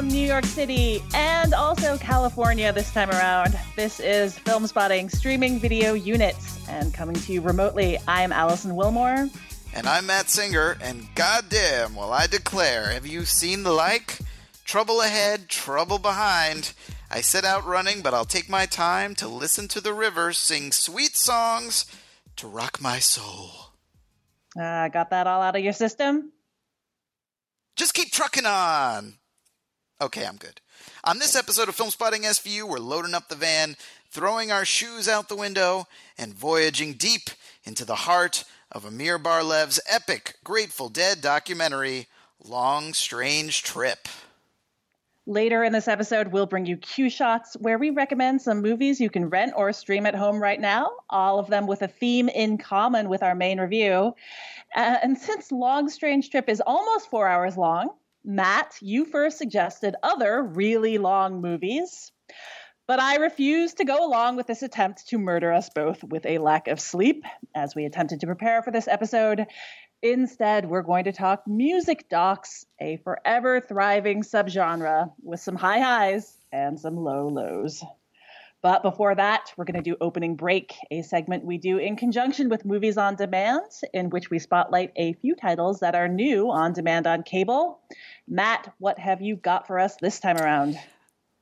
From New York City and also California this time around, this is Film Spotting Streaming Video Units. And coming to you remotely, I'm Alison Willmore. And I'm Matt Singer, and goddamn, well, I declare, have you seen the like? Trouble ahead, trouble behind. I set out running, but I'll take my time to listen to the river sing sweet songs to rock my soul. Uh, got that all out of your system? Just keep trucking on. Okay, I'm good. On this episode of Film Spotting SVU, we're loading up the van, throwing our shoes out the window, and voyaging deep into the heart of Amir Bar-Lev's epic Grateful Dead documentary, Long Strange Trip. Later in this episode, we'll bring you Q shots where we recommend some movies you can rent or stream at home right now, all of them with a theme in common with our main review. Uh, and since Long Strange Trip is almost four hours long, Matt, you first suggested other really long movies. But I refuse to go along with this attempt to murder us both with a lack of sleep as we attempted to prepare for this episode. Instead, we're going to talk music docs, a forever thriving subgenre with some high highs and some low lows. But before that, we're going to do Opening Break, a segment we do in conjunction with Movies on Demand, in which we spotlight a few titles that are new on demand on cable. Matt, what have you got for us this time around?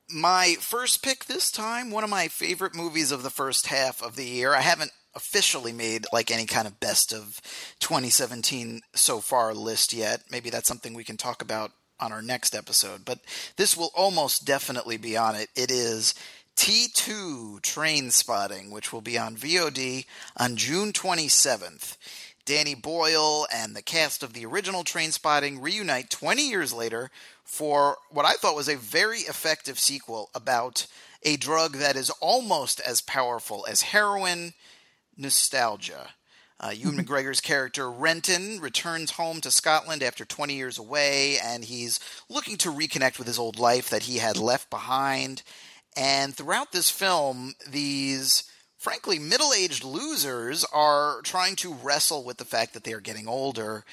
My first pick this time, one of my favorite movies of the first half of the year. I haven't officially made like any kind of best of 2017 so far list yet. Maybe that's something we can talk about on our next episode, but this will almost definitely be on it. It is T2 Trainspotting, which will be on VOD on June 27th. Danny Boyle and the cast of the original Trainspotting reunite 20 years later for what I thought was a very effective sequel about a drug that is almost as powerful as heroin nostalgia. Uh, Ewan McGregor's character Renton returns home to Scotland after 20 years away, and he's looking to reconnect with his old life that he had left behind. And throughout this film, these frankly middle aged losers are trying to wrestle with the fact that they are getting older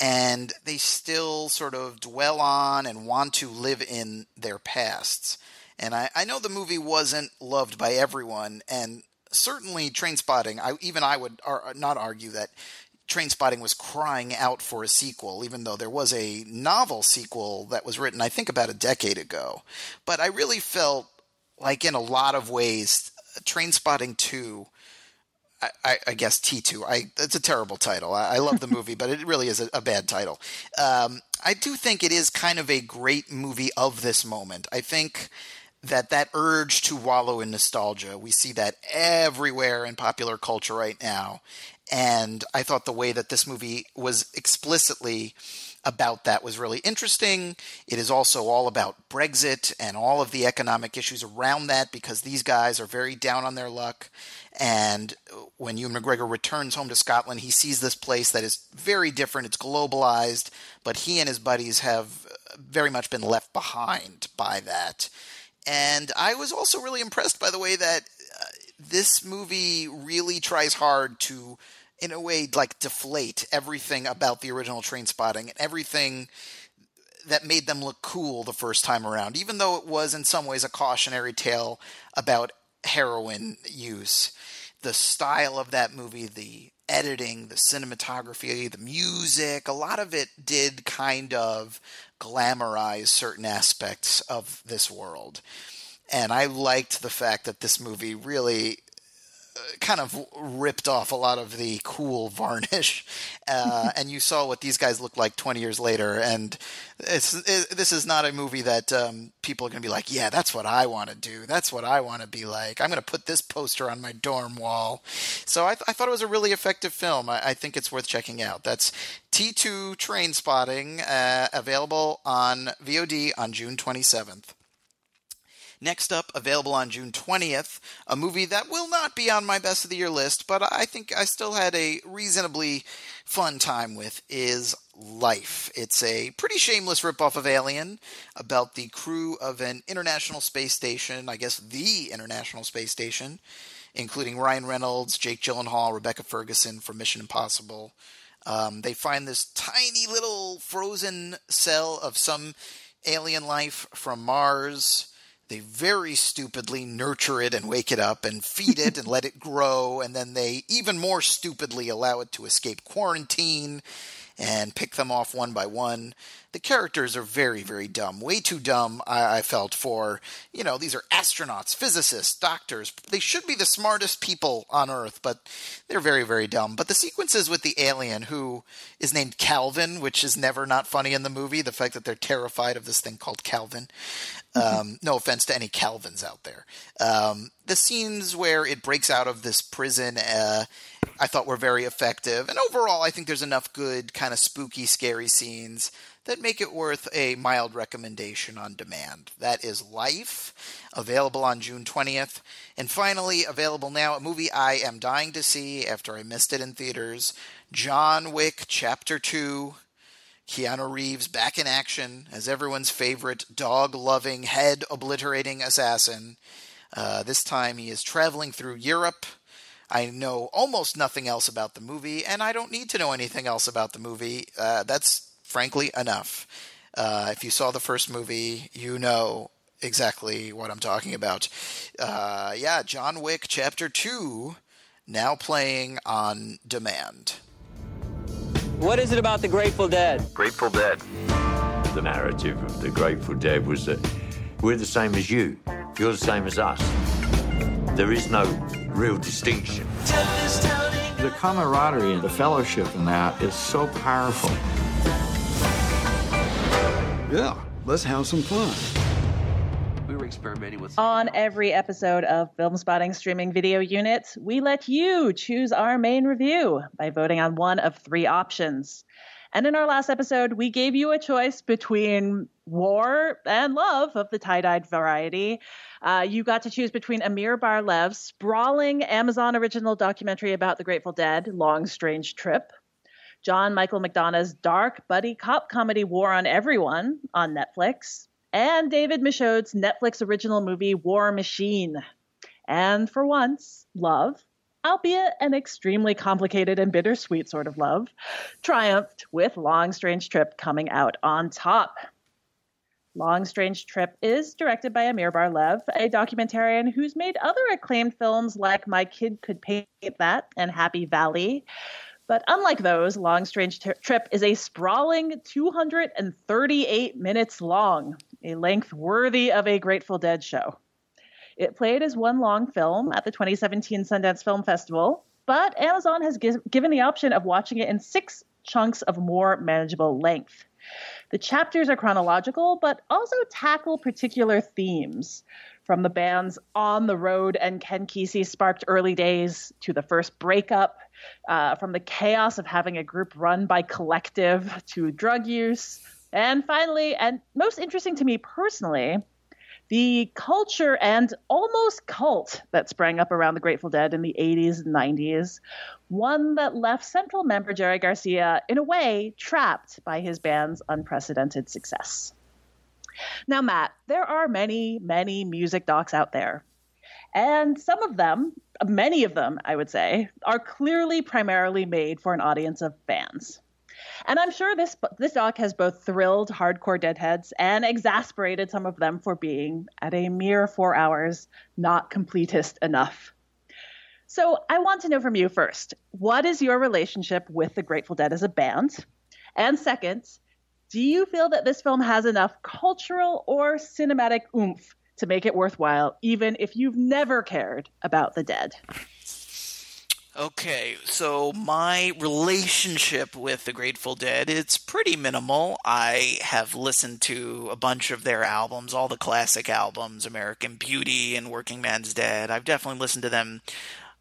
and they still sort of dwell on and want to live in their pasts. And I, I know the movie wasn't loved by everyone, and certainly Trainspotting, I, even I would ar- not argue that Trainspotting was crying out for a sequel, even though there was a novel sequel that was written, I think, about a decade ago. But I really felt like in a lot of ways, Trainspotting 2, I, I, I, guess T2, I, it's a terrible title. I, I love the movie, but it really is a, a bad title. Um, I do think it is kind of a great movie of this moment. I think that that urge to wallow in nostalgia, we see that everywhere in popular culture right now. And I thought the way that this movie was explicitly about that was really interesting. It is also all about Brexit and all of the economic issues around that because these guys are very down on their luck. And when Ewan McGregor returns home to Scotland, he sees this place that is very different. It's globalized, but he and his buddies have very much been left behind by that. And I was also really impressed by the way that uh, this movie really tries hard to in a way like deflate everything about the original Trainspotting and everything that made them look cool the first time around even though it was in some ways a cautionary tale about heroin use. The style of that movie, the editing, the cinematography, the music, a lot of it did kind of glamorize certain aspects of this world. And I liked the fact that this movie really kind of ripped off a lot of the cool varnish, uh, and you saw what these guys look like 20 years later. And it's it, this is not a movie that um, people are going to be like, yeah, that's what I want to do. That's what I want to be like. I'm going to put this poster on my dorm wall. So I, th- I thought it was a really effective film. I, I, think it's worth checking out. That's T2 Trainspotting, uh, available on VOD on June 27th. Next up, available on June 20th, a movie that will not be on my best of the year list, but I think I still had a reasonably fun time with, is Life. It's a pretty shameless ripoff of Alien about the crew of an international space station, I guess the International Space Station, including Ryan Reynolds, Jake Gyllenhaal, Rebecca Ferguson from Mission Impossible. Um, they find this tiny little frozen cell of some alien life from Mars they very stupidly nurture it and wake it up and feed it and let it grow and then they even more stupidly allow it to escape quarantine and pick them off one by one. The characters are very, very dumb. Way too dumb, I, I, felt, for, you know, these are astronauts, physicists, doctors. They should be the smartest people on Earth, but they're very, very dumb. But the sequences with the alien, who is named Calvin, which is never not funny in the movie, the fact that they're terrified of this thing called Calvin, um, no offense to any Calvins out there. Um, the scenes where it breaks out of this prison, uh, I thought were very effective. And overall, I think there's enough good, kind of spooky, scary scenes that make it worth a mild recommendation on demand. That is Life, available on June 20th. And finally, available now, a movie I am dying to see after I missed it in theaters John Wick Chapter 2 Keanu Reeves back in action as everyone's favorite dog loving, head obliterating assassin. Uh, this time he is traveling through Europe. I know almost nothing else about the movie, and I don't need to know anything else about the movie. Uh, that's frankly enough. Uh, if you saw the first movie, you know exactly what I'm talking about. Uh, yeah, John Wick Chapter 2, now playing on demand. What is it about the Grateful Dead? Grateful Dead. The narrative of the Grateful Dead was that we're the same as you, you're the same as us. There is no real distinction. The camaraderie and the fellowship in that is so powerful. Yeah, let's have some fun We were experimenting with. On every episode of Film Spotting Streaming Video Unit, we let you choose our main review by voting on one of three options. And in our last episode, we gave you a choice between war and love of the tie dyed variety. Uh, you got to choose between Amir Bar-Lev's sprawling Amazon original documentary about the Grateful Dead, Long Strange Trip, John Michael McDonagh's dark buddy cop comedy War on Everyone on Netflix, and David Michôd's Netflix original movie War Machine. And for once, love, albeit an extremely complicated and bittersweet sort of love, triumphed with Long Strange Trip coming out on top. Long Strange Trip is directed by Amir Bar-Lev, a documentarian who's made other acclaimed films like My Kid Could Paint That and Happy Valley. But unlike those, Long Strange Trip is a sprawling 238 minutes long, a length worthy of a Grateful Dead show. It played as one long film at the 2017 Sundance Film Festival, but Amazon has given the option of watching it in six chunks of more manageable length. The chapters are chronological, but also tackle particular themes, from the band's On the Road and Ken Kesey sparked early days to the first breakup, uh, from the chaos of having a group run by collective to drug use, and finally, and most interesting to me personally, the culture and almost cult that sprang up around the Grateful Dead in the 80s and 90s, one that left Central member Jerry Garcia, in a way, trapped by his band's unprecedented success. Now, Matt, there are many, many music docs out there. And some of them, many of them, I would say, are clearly primarily made for an audience of fans. And I'm sure this this doc has both thrilled hardcore deadheads and exasperated some of them for being at a mere four hours not completist enough. So I want to know from you first, what is your relationship with the Grateful Dead as a band? And second, do you feel that this film has enough cultural or cinematic oomph to make it worthwhile, even if you've never cared about the dead? Okay, so my relationship with the Grateful Dead, it's pretty minimal. I have listened to a bunch of their albums, all the classic albums, American Beauty and Workingman's Dead. I've definitely listened to them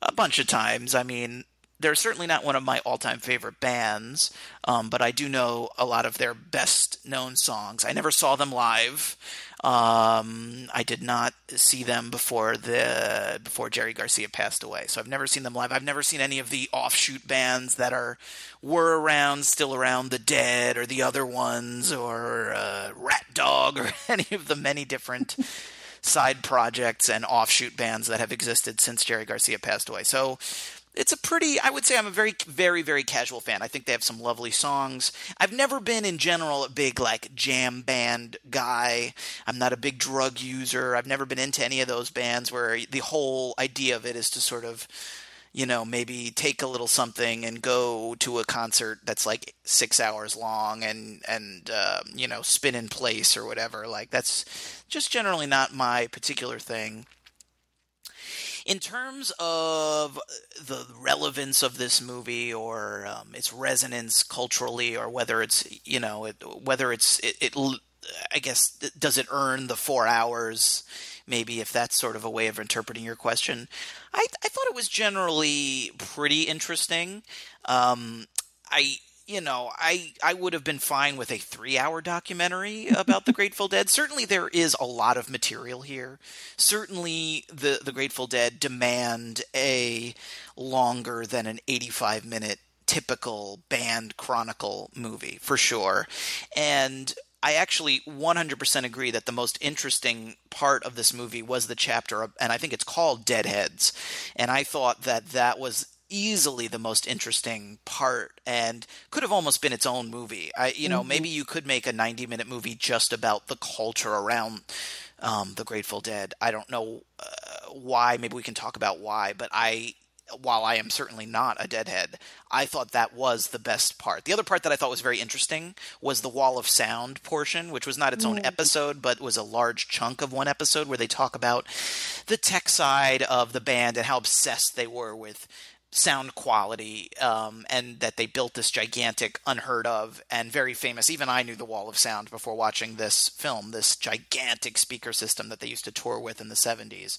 a bunch of times. I mean, they're certainly not one of my all-time favorite bands, um, but I do know a lot of their best-known songs. I never saw them live. Um, I did not see them before the before Jerry Garcia passed away, so I've never seen them live. I've never seen any of the offshoot bands that are were around, still around, the Dead or the other ones or uh, RatDog or any of the many different side projects and offshoot bands that have existed since Jerry Garcia passed away. So it's a pretty i would say i'm a very very very casual fan i think they have some lovely songs i've never been in general a big like jam band guy i'm not a big drug user i've never been into any of those bands where the whole idea of it is to sort of you know, maybe take a little something and go to a concert that's like six hours long and and uh, you know spin in place or whatever. Like that's just generally not my particular thing. In terms of the relevance of this movie or um, its resonance culturally, or whether it's you know it, whether it's it, it I guess does it earn the four hours? maybe if that's sort of a way of interpreting your question. I, I thought it was generally pretty interesting. Um, I you know, I I would have been fine with a three hour documentary about the Grateful Dead. Certainly, there is a lot of material here. Certainly, the the Grateful Dead demand a longer than an eighty five minute typical band chronicle movie for sure. And I actually 100% agree that the most interesting part of this movie was the chapter, and I think it's called Deadheads. And I thought that that was easily the most interesting part and could have almost been its own movie. I, you know, mm-hmm. maybe you could make a 90 minute movie just about the culture around um, the Grateful Dead. I don't know uh, why. Maybe we can talk about why, but I while I am certainly not a deadhead, I thought that was the best part. The other part that I thought was very interesting was the Wall of Sound portion, which was not its own mm. episode, but was a large chunk of one episode where they talk about the tech side of the band and how obsessed they were with sound quality, um, and that they built this gigantic, unheard of, and very famous. Even I knew the Wall of Sound before watching this film. This gigantic speaker system that they used to tour with in the '70s,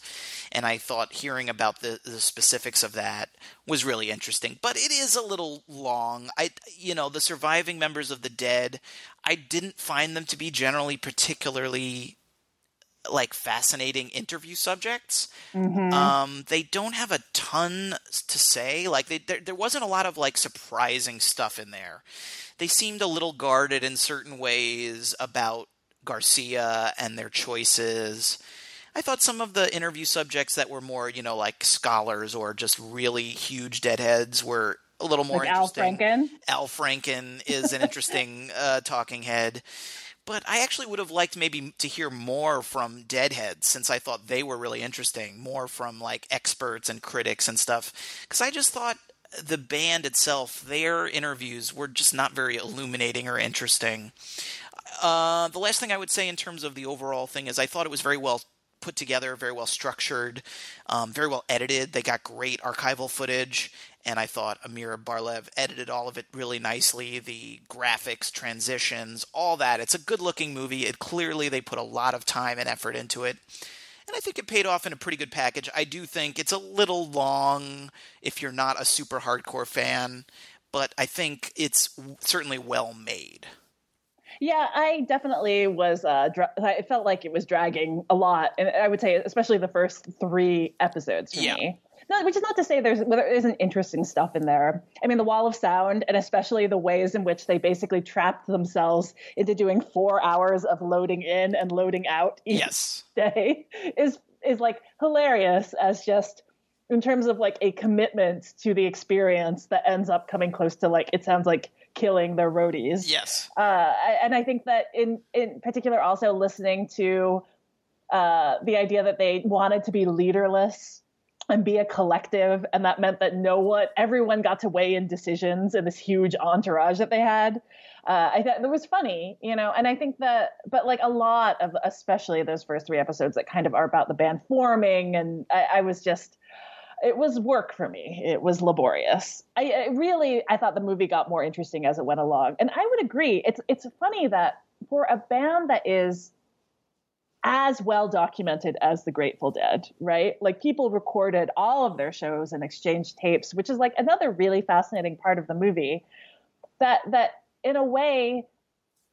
and I thought hearing about the, the specifics of that was really interesting. But it is a little long. I, you know, the surviving members of the Dead, I didn't find them to be generally particularly like fascinating interview subjects. Mm-hmm. Um, they don't have a ton to say. Like they, there, there wasn't a lot of like surprising stuff in there. They seemed a little guarded in certain ways about Garcia and their choices. I thought some of the interview subjects that were more, you know, like scholars or just really huge deadheads were a little more like interesting. Al Franken. Al Franken is an interesting uh, talking head but I actually would have liked maybe to hear more from Deadheads since I thought they were really interesting, more from like experts and critics and stuff. Because I just thought the band itself, their interviews were just not very illuminating or interesting. Uh, the last thing I would say in terms of the overall thing is I thought it was very well put together, very well structured, um, very well edited. They got great archival footage, and I thought Amir Bar-Lev edited all of it really nicely. The graphics, transitions, all that. It's a good looking movie. It clearly they put a lot of time and effort into it. And I think it paid off in a pretty good package. I do think it's a little long if you're not a super hardcore fan, but I think it's certainly well made. Yeah, I definitely was. Uh, dra- I felt like it was dragging a lot, and I would say especially the first three episodes for yeah. me. No, which is not to say there's there isn't interesting stuff in there. I mean, the Wall of Sound, and especially the ways in which they basically trapped themselves into doing four hours of loading in and loading out each yes. day, is is like hilarious as just in terms of like a commitment to the experience that ends up coming close to like it sounds like killing their roadies. Yes. Uh, and I think that in in particular, also listening to uh, the idea that they wanted to be leaderless and be a collective, and that meant that no one, everyone got to weigh in decisions in this huge entourage that they had. Uh, I thought it was funny, you know, and I think that, but like a lot of, especially those first three episodes that kind of are about the band forming, and I, I was just, it was work for me. It was laborious. I, I really, I thought the movie got more interesting as it went along, and I would agree. It's it's funny that for a band that is as well documented as the Grateful Dead, right? Like people recorded all of their shows and exchanged tapes, which is like another really fascinating part of the movie. That that in a way,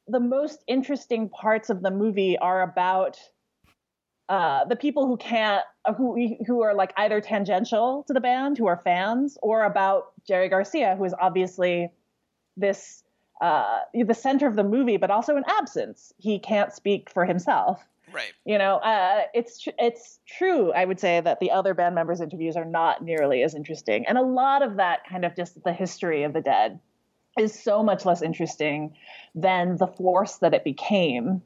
the most interesting parts of the movie are about uh, the people who can't, who who are like either tangential to the band, who are fans, or about Jerry Garcia, who is obviously this uh, the center of the movie, but also an absence. He can't speak for himself. Right. You know, uh, it's tr- it's true. I would say that the other band members' interviews are not nearly as interesting, and a lot of that kind of just the history of the dead is so much less interesting than the force that it became.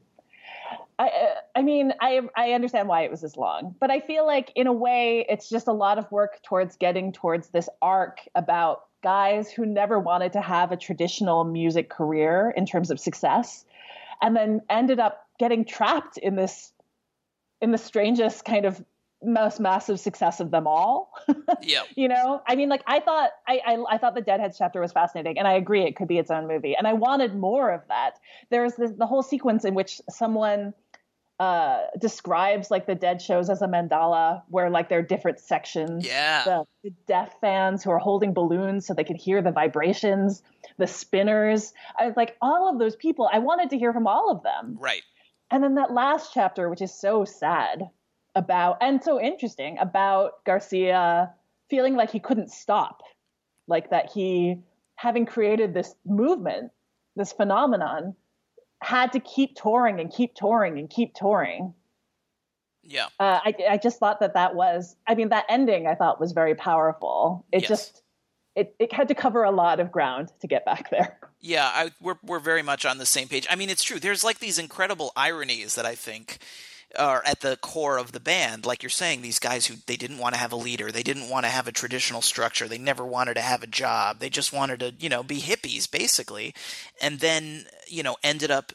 I, I mean, I I understand why it was this long, but I feel like in a way it's just a lot of work towards getting towards this arc about guys who never wanted to have a traditional music career in terms of success, and then ended up getting trapped in this in the strangest kind of most massive success of them all. yeah. You know, I mean, like I thought, I, I, I thought the Deadheads chapter was fascinating, and I agree it could be its own movie, and I wanted more of that. There's this, the whole sequence in which someone uh, describes like the Dead shows as a mandala, where like there are different sections. Yeah. The, the deaf fans who are holding balloons so they could hear the vibrations, the spinners, I, like all of those people. I wanted to hear from all of them. Right. And then that last chapter, which is so sad about and so interesting about Garcia feeling like he couldn't stop, like that he, having created this movement, this phenomenon, had to keep touring and keep touring and keep touring. Yeah. Uh, I, I just thought that that was, I mean, that ending I thought was very powerful. It Yes. just, it, it had to cover a lot of ground to get back there. Yeah, I, we're we're very much on the same page. I mean, it's true. There's like these incredible ironies that I think are at the core of the band. Like you're saying, these guys who they didn't want to have a leader, they didn't want to have a traditional structure, they never wanted to have a job, they just wanted to, you know, be hippies basically, and then you know ended up.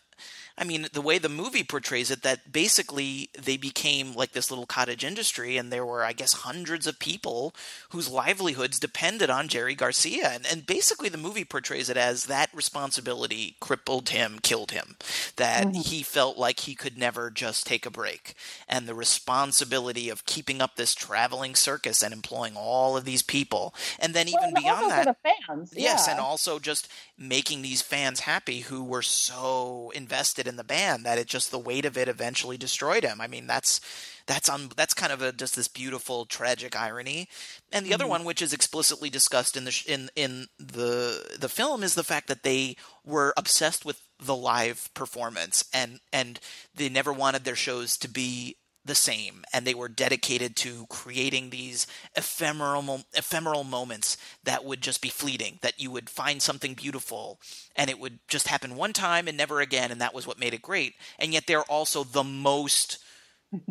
I mean, the way the movie portrays it, that basically they became like this little cottage industry, and there were, I guess, hundreds of people whose livelihoods depended on Jerry Garcia. And, and basically, the movie portrays it as that responsibility crippled him, killed him, that he felt like he could never just take a break. And the responsibility of keeping up this traveling circus and employing all of these people. And then even Well, beyond that, fans. Yes, yeah. and also just making these fans happy who were so invested in the band that it just the weight of it eventually destroyed him. I mean, that's that's un, that's kind of a just this beautiful tragic irony. And the other mm-hmm. one which is explicitly discussed in the in in the the film is the fact that they were obsessed with the live performance and and they never wanted their shows to be the same and they were dedicated to creating these ephemeral ephemeral moments that would just be fleeting that you would find something beautiful and it would just happen one time and never again and that was what made it great. And yet they're also the most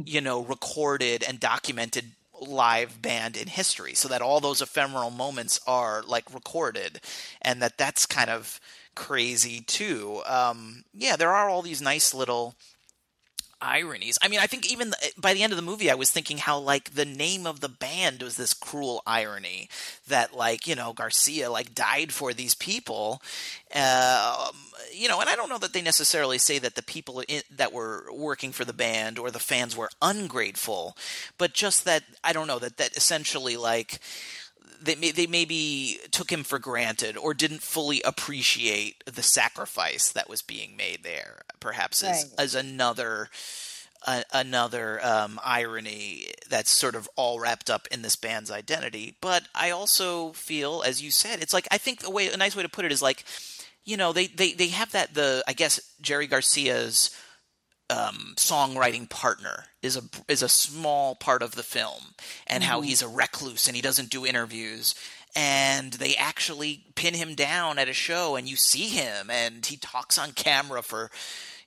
you know recorded and documented live band in history so that all those ephemeral moments are like recorded and that that's kind of crazy too. Um yeah there are all these nice little ironies. I mean, I think even the, by the end of the movie, I was thinking how like the name of the band was this cruel irony that like you know Garcia like died for these people, um, you know, and I don't know that they necessarily say that the people in, that were working for the band or the fans were ungrateful, but just that I don't know that that essentially like they may, they maybe took him for granted or didn't fully appreciate the sacrifice that was being made there. Perhaps as Right. as another uh, another um, irony that's sort of all wrapped up in this band's identity. But I also feel, as you said, it's like I think the way a nice way to put it is like, you know, they they they have that the I guess Jerry Garcia's um, songwriting partner is a is a small part of the film, and how he's a recluse and he doesn't do interviews, and they actually pin him down at a show and you see him and he talks on camera for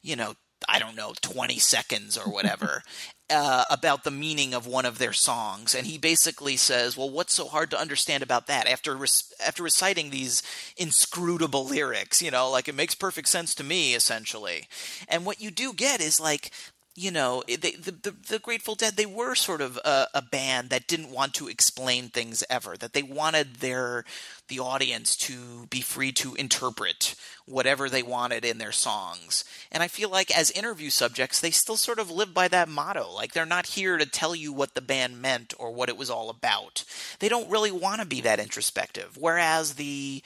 you know I don't know, 20 seconds or whatever, uh, about the meaning of one of their songs. And he basically says, Well, what's so hard to understand about that? After, after reciting these inscrutable lyrics, you know, like it makes perfect sense to me, essentially. And what you do get is like you know, they, the, the, the Grateful Dead, they were sort of a, a, band that didn't want to explain things ever. That they wanted their the audience to be free to interpret whatever they wanted in their songs. And I feel like as interview subjects, they still sort of live by that motto. Like they're not here to tell you what the band meant or what it was all about. They don't really want to be that introspective. Whereas the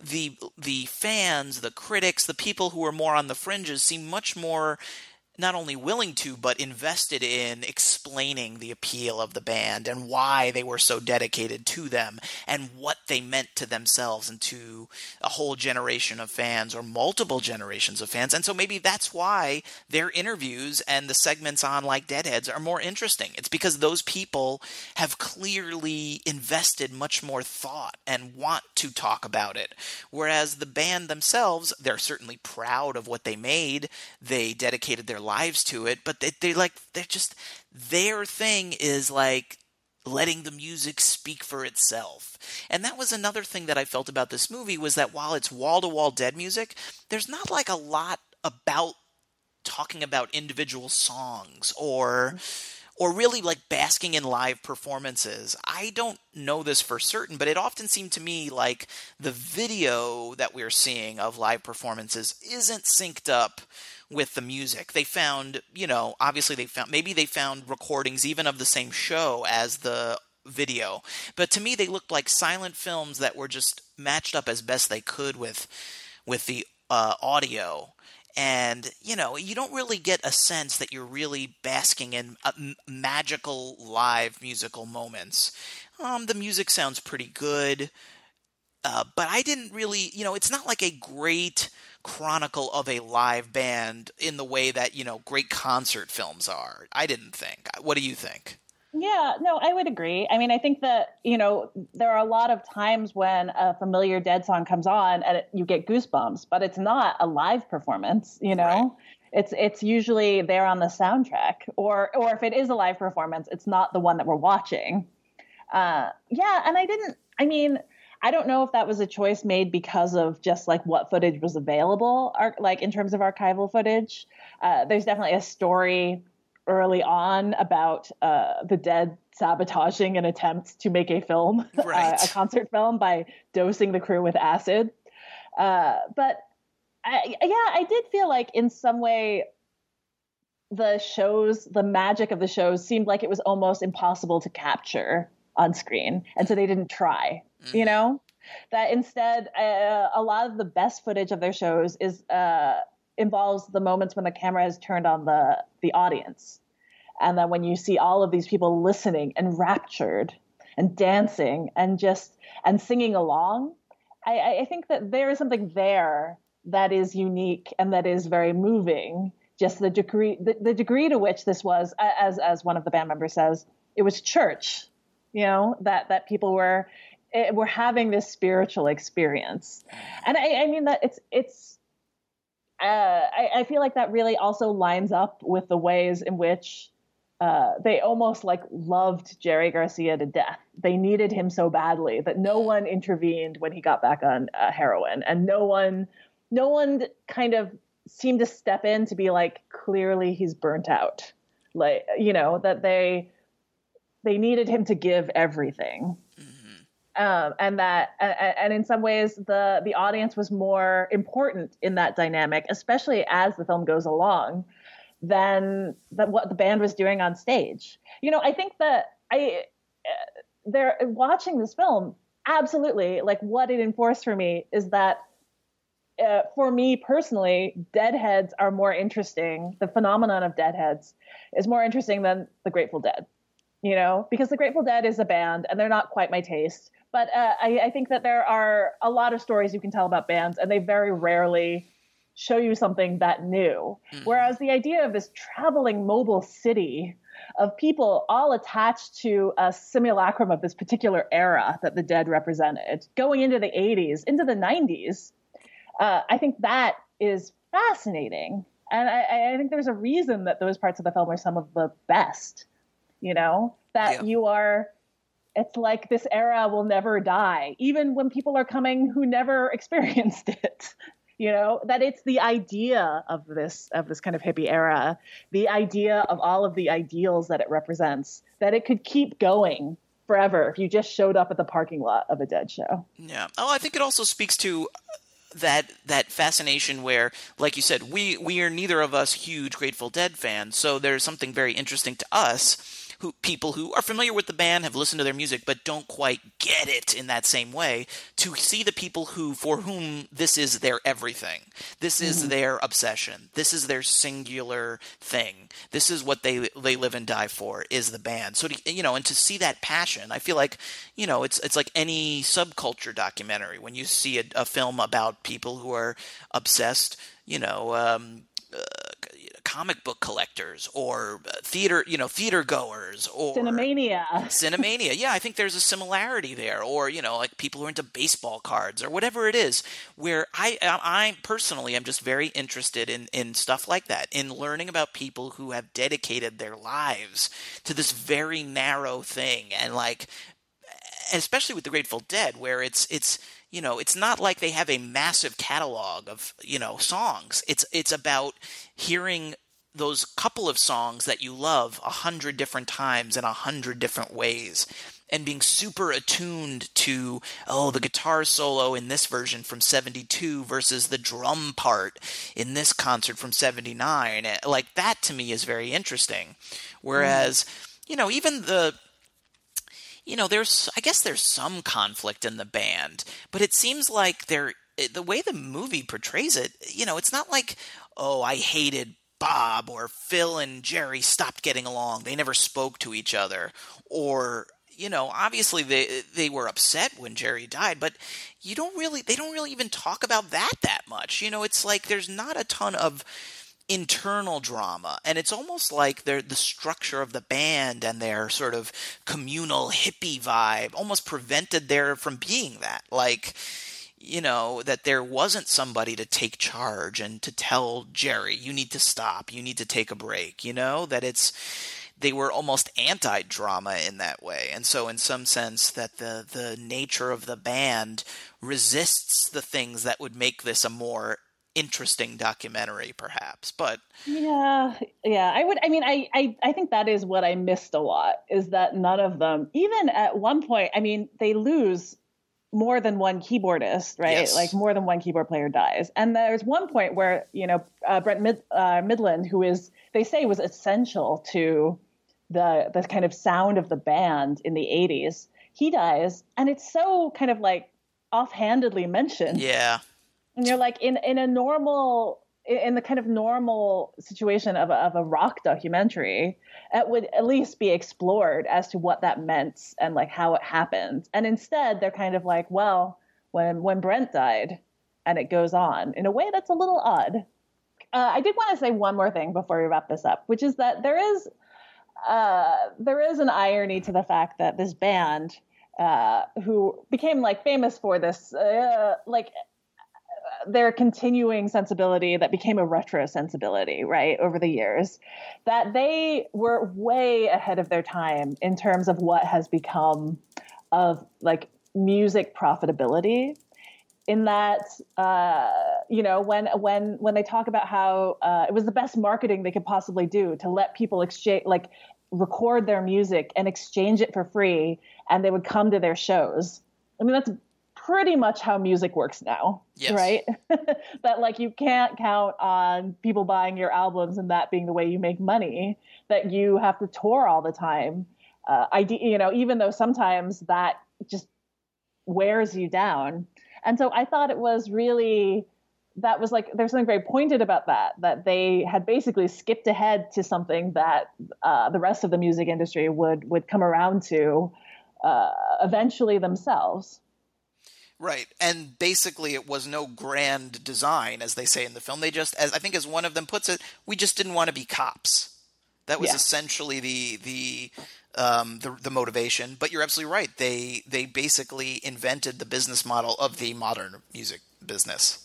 the the fans, the critics, the people who are more on the fringes seem much more not only willing to, but invested in explaining the appeal of the band and why they were so dedicated to them and what they meant to themselves and to a whole generation of fans or multiple generations of fans. And so maybe that's why their interviews and the segments on like Deadheads are more interesting. It's because those people have clearly invested much more thought and want to talk about it. Whereas the band themselves, they're certainly proud of what they made. They dedicated their lives to it, but they, they like they're just their thing is like letting the music speak for itself. And that was another thing that I felt about this movie was that while it's wall to wall dead music, there's not like a lot about talking about individual songs or or really like basking in live performances. I don't know this for certain, but it often seemed to me like the video that we're seeing of live performances isn't synced up with the music. They found, you know, obviously they found maybe they found recordings even of the same show as the video. But to me they looked like silent films that were just matched up as best they could with with the uh, audio. And you know, you don't really get a sense that you're really basking in uh, magical live musical moments. Um, the music sounds pretty good, uh, but I didn't really, you know, it's not like a great chronicle of a live band in the way that you know great concert films are. I didn't think. What do you think? Yeah, no, I would agree. I mean, I think that, you know, there are a lot of times when a familiar Dead song comes on and it, you get goosebumps, but it's not a live performance, you know? Right. It's it's usually there on the soundtrack or or if it is a live performance, it's not the one that we're watching. Uh, yeah, and I didn't I mean, I don't know if that was a choice made because of just like what footage was available, like in terms of archival footage. Uh, there's definitely a story early on about uh, the dead sabotaging an attempt to make a film, right. uh, a concert film, by dosing the crew with acid. Uh, but I, yeah, I did feel like in some way the shows, the magic of the shows seemed like it was almost impossible to capture on screen. And so they didn't try mm-hmm. you know that instead uh, a lot of the best footage of their shows is uh, involves the moments when the camera is turned on the the audience and then when you see all of these people listening and raptured and dancing and just and singing along I, I think that there is something there that is unique and that is very moving just the degree the, the degree to which this was as as one of the band members says it was church you know that that people were it, we're having this spiritual experience, and I, I mean that it's it's. Uh, I, I feel like that really also lines up with the ways in which uh, they almost like loved Jerry Garcia to death. They needed him so badly that no one intervened when he got back on uh, heroin, and no one, no one kind of seemed to step in to be like, clearly he's burnt out, like you know that they they needed him to give everything. Um, and that and in some ways the the audience was more important in that dynamic especially as the film goes along than than what the band was doing on stage. You know i think that i uh, they're watching this film absolutely like what it enforced for me is that uh, for me personally, deadheads are more interesting. The phenomenon of deadheads is more interesting than the Grateful Dead, you know, because the Grateful Dead is a band and they're not quite my taste. But uh, I, I think that there are a lot of stories you can tell about bands, and they very rarely show you something that new. Mm-hmm. Whereas the idea of this traveling mobile city of people all attached to a simulacrum of this particular era that the dead represented, going into the 80s, into the 90s. Uh, I think that is fascinating. And I, I, think there's a reason that those parts of the film are some of the best, you know, that yeah. you are, it's like this era will never die, even when people are coming who never experienced it you know that it's the idea of this of this kind of hippie era the idea of all of the ideals that it represents that it could keep going forever if you just showed up at the parking lot of a dead show. Yeah. Oh i think it also speaks to uh, that that fascination where like you said we we are neither of us huge grateful dead fans so there's something very interesting to us who people who are familiar with the band have listened to their music but don't quite get it in that same way to see the people who for whom this is their everything. This is mm-hmm. their obsession. This is their singular thing. This is what they they live and die for is the band. So to, you know and to see that passion i feel like you know it's it's like any subculture documentary. When you see a, a film about people who are obsessed you know um, uh, comic book collectors or uh, theater, you know, theater goers or Cinemania. Cinemania. Yeah, I think there's a similarity there or, you know, like people who are into baseball cards or whatever it is where I I personally am just very interested in in stuff like that, in learning about people who have dedicated their lives to this very narrow thing and like especially with the Grateful Dead where it's it's you know, it's not like they have a massive catalog of, you know, songs. It's it's about hearing those couple of songs that you love a hundred different times in a hundred different ways and being super attuned to oh the guitar solo in this version from 72 versus the drum part in this concert from 79 like that to me is very interesting whereas mm. you know even the you know, there's I guess there's some conflict in the band, but it seems like there the way the movie portrays it, you know, it's not like oh, I hated Bob or Phil and Jerry stopped getting along. They never spoke to each other or you know, obviously they they were upset when Jerry died, but you don't really they don't really even talk about that that much. You know, it's like there's not a ton of internal drama and it's almost like the structure of the band and their sort of communal hippie vibe almost prevented there from being that like you know that there wasn't somebody to take charge and to tell Jerry you need to stop. You need to take a break you know? That it's they were almost anti-drama in that way. And so in some sense that the the nature of the band resists the things that would make this a more interesting documentary perhaps. But yeah yeah i would i mean I, I i think that is what i missed a lot is that none of them even at one point i mean they lose more than one keyboardist right? Yes. like more than one keyboard player dies. And there's one point where you know uh, brent Mid, uh, Mydland who is they say was essential to the the kind of sound of the band in the 80s he dies and it's so kind of like offhandedly mentioned. Yeah. And you're like in in a normal in the kind of normal situation of a, of a rock documentary, it would at least be explored as to what that meant and like how it happened. And instead, they're kind of like, well, when when Brent died, and it goes on in a way that's a little odd. Uh, I did want to say one more thing before we wrap this up, which is that there is uh, there is an irony to the fact that this band, uh, who became like famous for this, uh, like their continuing sensibility that became a retro sensibility, right, over the years, that they were way ahead of their time in terms of what has become of like music profitability. In that uh, you know when when when they talk about how uh, it was the best marketing they could possibly do to let people exchange like record their music and exchange it for free and they would come to their shows. I mean that's pretty much how music works now, yes. right? that like you can't count on people buying your albums and that being the way you make money. That you have to tour all the time. Uh, I, you know, even though sometimes that just wears you down. And so I thought it was really that was like there's something very pointed about that that they had basically skipped ahead to something that uh, the rest of the music industry would would come around to uh, eventually themselves. Right, and basically, it was no grand design, as they say in the film. They just, as I think, as one of them puts it, we just didn't want to be cops. That was Yeah. essentially the the um, the the motivation. But you're absolutely right. They they basically invented the business model of the modern music business,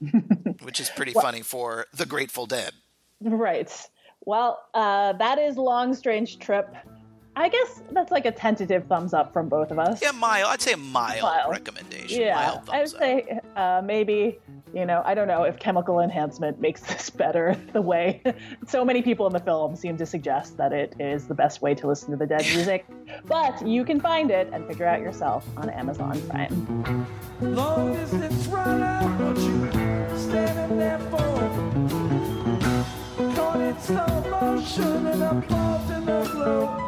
which is pretty funny for the Grateful Dead. Right. Well, uh, that is Long Strange Trip. I guess that's like a tentative thumbs up from both of us. Yeah, mild. I'd say a mild, Mild. recommendation. Yeah, mild I would say uh, maybe you know I don't know if chemical enhancement makes this better. The way so many people in the film seem to suggest that it is the best way to listen to the Dead music, but you can find it and figure out yourself on Amazon Prime. Long as it's run out, what you standing there for? Caught in slow motion and applause in the glow.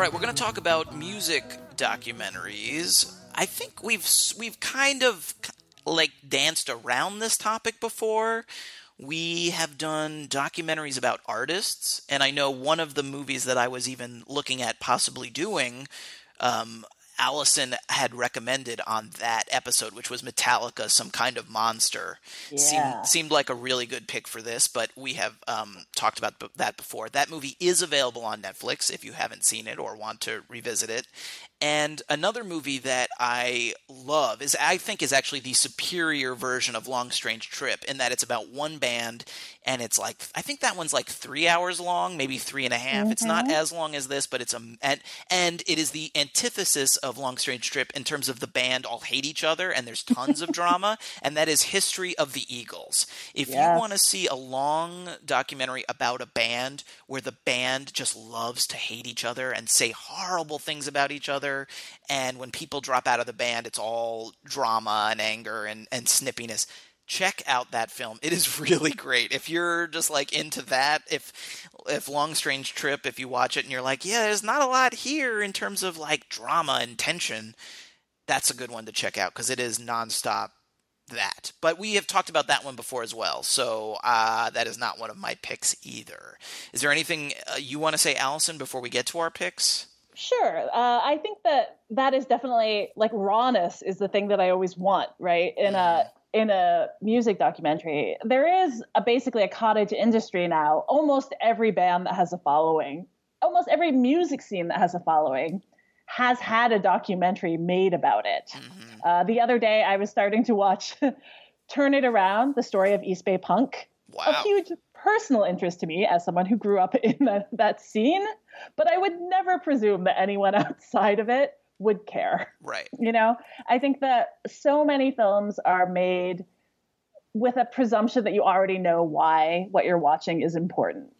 All right, we're going to talk about music documentaries. I think we've we've kind of like danced around this topic before. We have done documentaries about artists, and I know one of the movies that I was even looking at possibly doing. Um, Allison had recommended on that episode, which was Metallica, some kind of monster. Yeah. Seemed, seemed like a really good pick for this, but we have um, talked about that before. That movie is available on Netflix if you haven't seen it or want to revisit it. And another movie that I love is, I think, is actually the superior version of Long Strange Trip in that it's about one band and it's like, I think that one's like three hours long, maybe three and a half. It's not mm-hmm. as long as this, but it's a, and, and it is the antithesis of Long Strange Trip in terms of the band all hate each other and there's tons of drama, and that is History of the Eagles. If you want to see a long documentary about a band where the band just loves to hate each other and say horrible things about each other, and when people drop out of the band, it's all drama and anger and, and snippiness. Check out that film. It is really great. If you're just like into that, if if Long Strange Trip, if you watch it and you're like, yeah, there's not a lot here in terms of like drama and tension, that's a good one to check out because it is nonstop that. But we have talked about that one before as well, so uh, that is not one of my picks either. Is there anything uh, you want to say, Allison, before we get to our picks? Sure. Uh, I think that that is definitely like rawness is the thing that I always want, right? In a in a music documentary, there is a, basically a cottage industry now. Almost every band that has a following, almost every music scene that has a following, has had a documentary made about it. Uh, the other day, I was starting to watch "Turn It Around," the story of East Bay punk. Wow. A huge personal interest to me as someone who grew up in that, that scene, but I would never presume that anyone outside of it would care. Right. You know, I think that so many films are made with a presumption that you already know why what you're watching is important,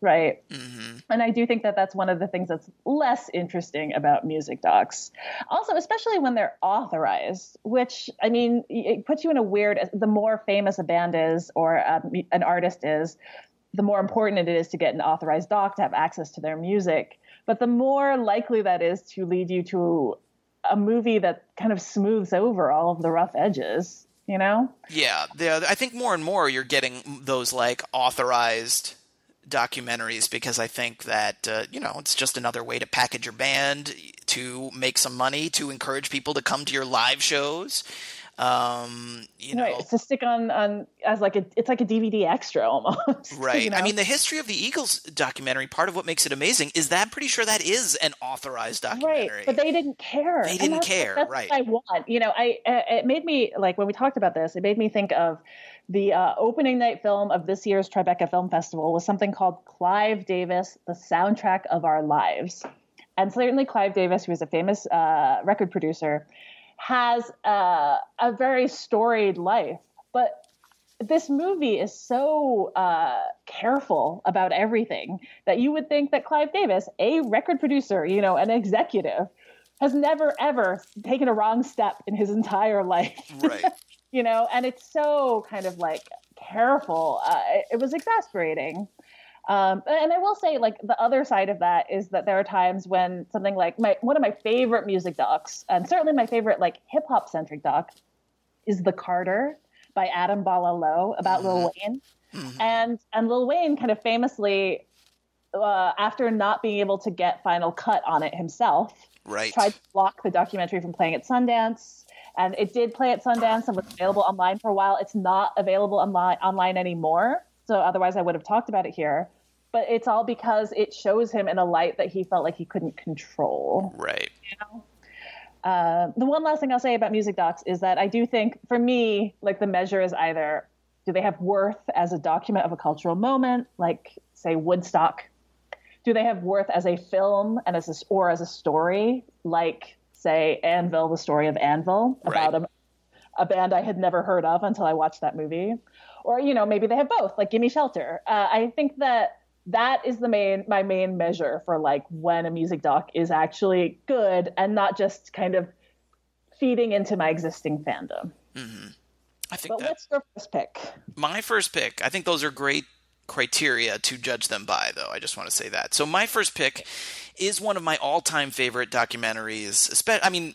right? hmm And I do think that that's one of the things that's less interesting about music docs. Also, especially when they're authorized, which I mean, it puts you in a weird. The more famous a band is or a, an artist is, the more important it is to get an authorized doc to have access to their music. But the more likely that is to lead you to a movie that kind of smooths over all of the rough edges. You know? Yeah, the, I think more and more you're getting those like authorized documentaries because I think that uh, you know it's just another way to package your band to make some money to encourage people to come to your live shows. Um, you know, Right. It's to stick on on as like a it's like a DVD extra almost. Right. you know? I mean, the history of the Eagles documentary, part of what makes it amazing is that I'm pretty sure that is an authorized documentary. Right, but they didn't care. They didn't that's- care, That's right. what I want. You know, I it made me like when we talked about this, it made me think of the uh, opening night film of this year's Tribeca Film Festival was something called Clive Davis: The Soundtrack of Our Lives. And certainly, Clive Davis, who is a famous uh, record producer, has uh, a very storied life, but this movie is so uh, careful about everything that you would think that Clive Davis, a record producer, you know, an executive, has never ever taken a wrong step in his entire life. Right. you know, and it's so kind of like careful. Uh, it, it was exasperating. Um, and I will say, like the other side of that is that there are times when something like my one of my favorite music docs, and certainly my favorite like hip hop centric doc, is The Carter by Adam Bhala Lough about Lil Wayne, and and Lil Wayne kind of famously, uh, after not being able to get final cut on it himself, Right. tried to block the documentary from playing at Sundance. And it did play at Sundance and was available online for a while. It's not available online online anymore. So otherwise I would have talked about it here. But it's all because it shows him in a light that he felt like he couldn't control. Right. you Uh, the one last thing I'll say about music docs is that I do think, for me, like the measure is either do they have worth as a document of a cultural moment, like say Woodstock? Do they have worth as a film and as a, or as a story, like say Anvil, the story of Anvil, about a, a band I had never heard of until I watched that movie, or you know maybe they have both, like Gimme Shelter. Uh, I think that that is the main my main measure for like when a music doc is actually good and not just kind of feeding into my existing fandom. I think But that what's your first pick? my first pick, I think those are great criteria to judge them by, though. I just want to say that. So my first pick is one of my all-time favorite documentaries. I mean,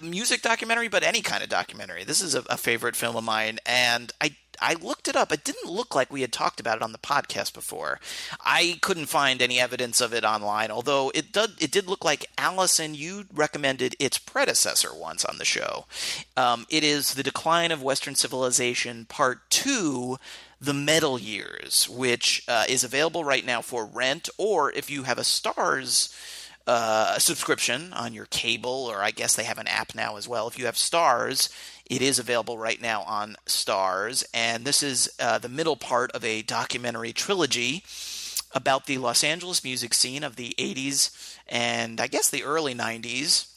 music documentary, but any kind of documentary. This is a, a favorite film of mine, and I I looked it up. It didn't look like we had talked about it on the podcast before. I couldn't find any evidence of it online, although it did. It did look like Allison. You recommended its predecessor once on the show. Um, it is the decline of Western civilization, part two. The Metal Years, which uh, is available right now for rent, or if you have a Starz uh, subscription on your cable, or I guess they have an app now as well. If you have Starz, it is available right now on Starz, and this is uh, the middle part of a documentary trilogy about the Los Angeles music scene of the 80s and I guess the early 90s